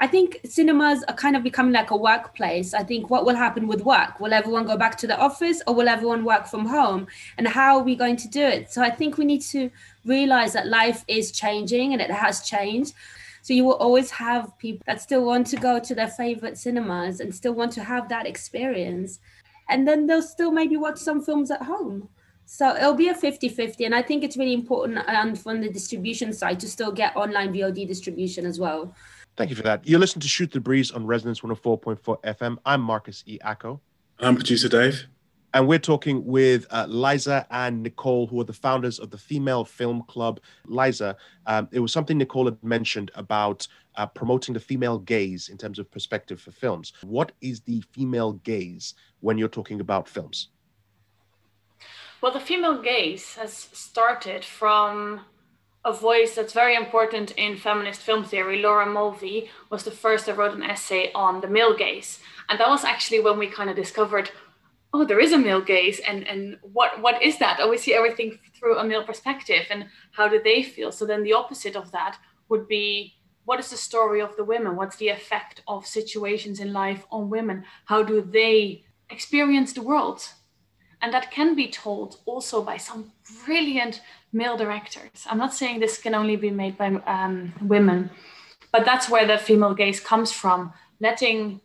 I think cinemas are kind of becoming like a workplace. I think what will happen with work? Will everyone go back to the office or will everyone work from home? And how are we going to do it? So I think we need to realize that life is changing and it has changed. So you will always have people that still want to go to their favorite cinemas and still want to have that experience. And then they'll still maybe watch some films at home. So it'll be a 50 50. And I think it's really important and from the distribution side to still get online VOD distribution as well. Thank you for that. You're listening to Shoot the Breeze on Resonance 104.4 FM. I'm Marcus E. Acko. I'm producer Dave. And we're talking with uh, Liza and Nicole, who are the founders of the Female Film Club. Liza, um, it was something Nicole had mentioned about uh, promoting the female gaze in terms of perspective for films. What is the female gaze when you're talking about films? Well, the female gaze has started from a voice that's very important in feminist film theory. Laura Mulvey was the first that wrote an essay on the male gaze. And that was actually when we kind of discovered, oh, there is a male gaze. And, and what, what is that? Oh, we see everything through a male perspective. And how do they feel? So then the opposite of that would be what is the story of the women? What's the effect of situations in life on women? How do they experience the world? And that can be told also by some brilliant male directors. I'm not saying this can only be made by um, women, but that's where the female gaze comes from, letting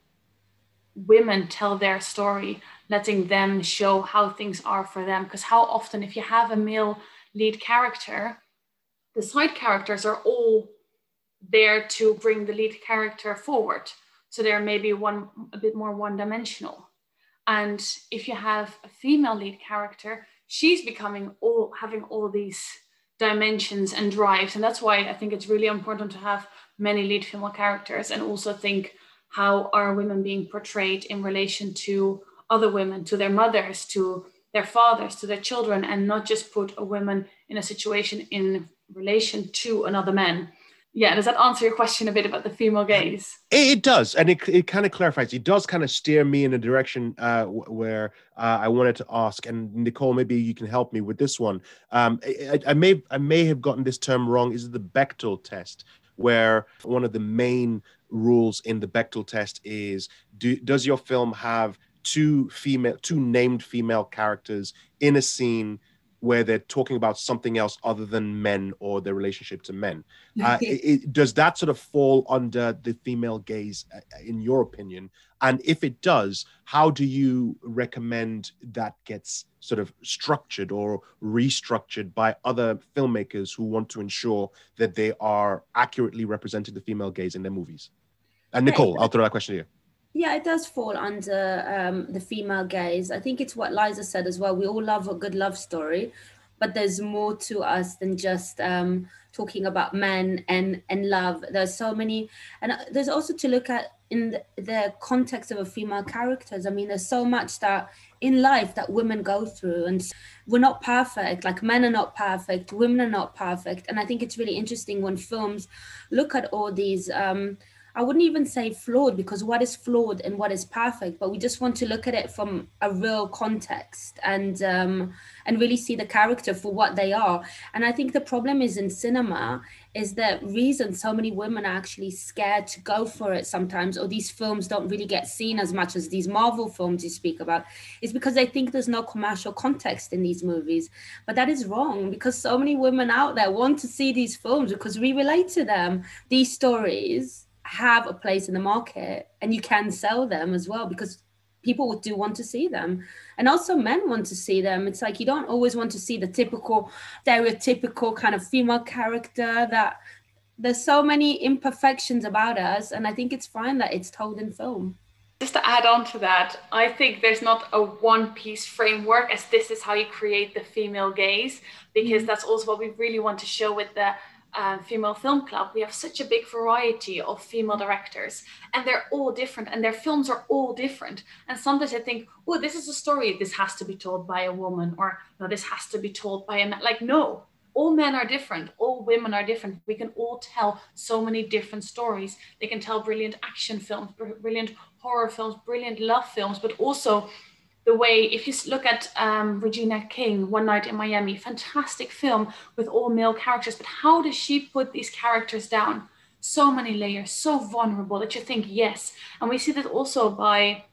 women tell their story, letting them show how things are for them. Because how often, if you have a male lead character, the side characters are all there to bring the lead character forward. So they're maybe one a bit more one-dimensional. And if you have a female lead character, she's becoming all having all these dimensions and drives. And that's why I think it's really important to have many lead female characters and also think how are women being portrayed in relation to other women, to their mothers, to their fathers, to their children, and not just put a woman in a situation in relation to another man. yeah, does that answer your question a bit about the female gaze? It, does, and it, it kind of clarifies. It does kind of steer me in a direction uh, where uh, I wanted to ask. And Nicole, maybe you can help me with this one. Um, I, I, may I may have gotten this term wrong. Is it the Bechdel test, where one of the main rules in the Bechdel test is: do, does your film have two female, two named female characters in a scene? where they're talking about something else other than men or their relationship to men. Uh, it, it, does that sort of fall under the female gaze, uh, in your opinion? And if it does, how do you recommend that gets sort of structured or restructured by other filmmakers who want to ensure that they are accurately representing the female gaze in their movies? And Nicole, I'll throw that question to you. Yeah, it does fall under um, the female gaze. I think it's what Liza said as well. We all love a good love story, but there's more to us than just um, talking about men and and love. There's so many, and uh, there's also to look at in the, context of a female characters. I mean, there's so much that in life that women go through, and we're not perfect. Like men are not perfect, women are not perfect, and I think it's really interesting when films look at all these. Um, I wouldn't even say flawed because what is flawed and what is perfect, but we just want to look at it from a real context and um, and really see the character for what they are. And I think the problem is in cinema is the reason so many women are actually scared to go for it sometimes, or these films don't really get seen as much as these Marvel films you speak about, is because they think there's no commercial context in these movies. But that is wrong because so many women out there want to see these films because we relate to them, these stories have a place in the market and you can sell them as well because people do want to see them. And also men want to see them. It's like you don't always want to see the typical stereotypical kind of female character that there's so many imperfections about us and i think it's fine that it's told in film. Just to add on to that i think there's not a one piece framework as this is how you create the female gaze because mm-hmm. that's also what we really want to show with the um, female film club, we have such a big variety of female directors, and they're all different, and their films are all different. And sometimes I think, oh, this is a story. This has to be told by a woman, or no, this has to be told by a man. Like, no, all men are different. All women are different. We can all tell so many different stories. They can tell brilliant action films, brilliant horror films, brilliant love films, but also the way, if you look at um, Regina King, One Night in Miami, fantastic film with all male characters, but how does she put these characters down? So many layers, so vulnerable that you think, yes. And we see that also by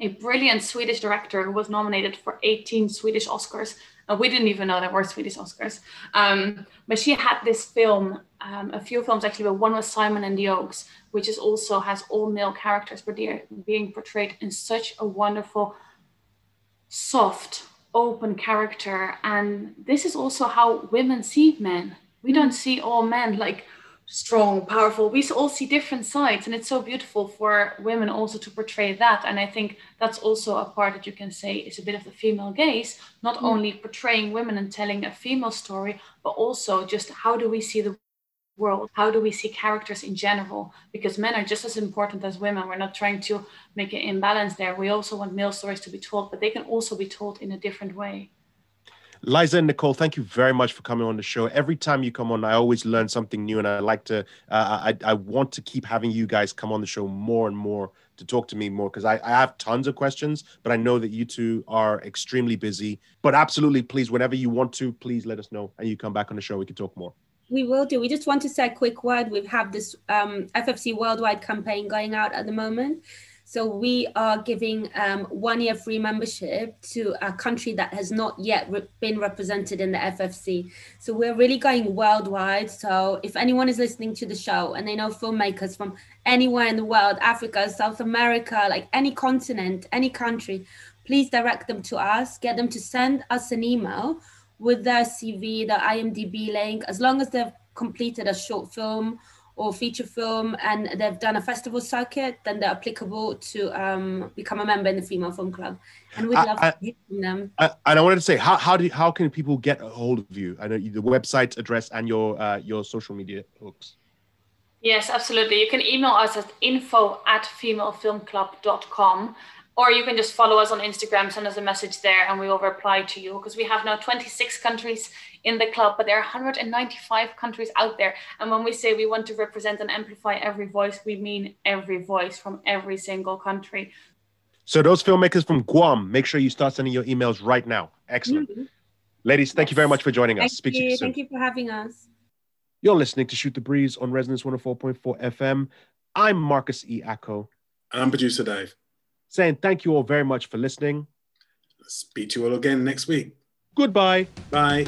a brilliant Swedish director who was nominated for 18 Swedish Oscars. Uh, we didn't even know there were Swedish Oscars. Um, but she had this film, um, a few films actually, but one was Simon and the Oaks, which is also has all male characters, but they're being portrayed in such a wonderful, soft, open character. And this is also how women see men. We don't see all men like strong, powerful. We all see different sides. And it's so beautiful for women also to portray that. And I think that's also a part that you can say is a bit of the female gaze, not mm. only portraying women and telling a female story, but also just how do we see the world? How do we see characters in general? Because men are just as important as women. We're not trying to make an imbalance there. We also want male stories to be told, but they can also be told in a different way. Liza and Nicole, thank you very much for coming on the show. Every time you come on, I always learn something new, and I like to. Uh, I I want to keep having you guys come on the show more and more to talk to me more because I, I have tons of questions, but I know that you two are extremely busy. But absolutely, please, whenever you want to, please let us know, and you come back on the show. We can talk more. We will do. We just want to say a quick word. We have this um, FFC worldwide campaign going out at the moment. So we are giving um, one year free membership to a country that has not yet re- been represented in the FFC. So we're really going worldwide. So if anyone is listening to the show and they know filmmakers from anywhere in the world, Africa, South America, like any continent, any country, please direct them to us, get them to send us an email with their CV, the IMDb link, as long as they've completed a short film or feature film and they've done a festival circuit, then they're applicable to um, become a member in the Female Film Club. And we'd love I, to hear from them. I, and I wanted to say, how, how, do, how can people get a hold of you? I know the website address and your, uh, your social media hooks. Yes, absolutely. You can email us at info at femalefilmclub.com or you can just follow us on Instagram, send us a message there, and we will reply to you because we have now 26 countries in the club, but there are 195 countries out there. And when we say we want to represent and amplify every voice, we mean every voice from every single country. So those filmmakers from Guam, make sure you start sending your emails right now. Excellent. Mhm. Ladies, thank you very much for joining us. Thank Speak to you. you soon. Thank you for having us. You're listening to Shoot the Breeze on Resonance 104.4 FM. I'm Marcus E. Acko, And I'm producer Dave. Saying thank you all very much for listening. Speak to you all again next week. Goodbye. Bye.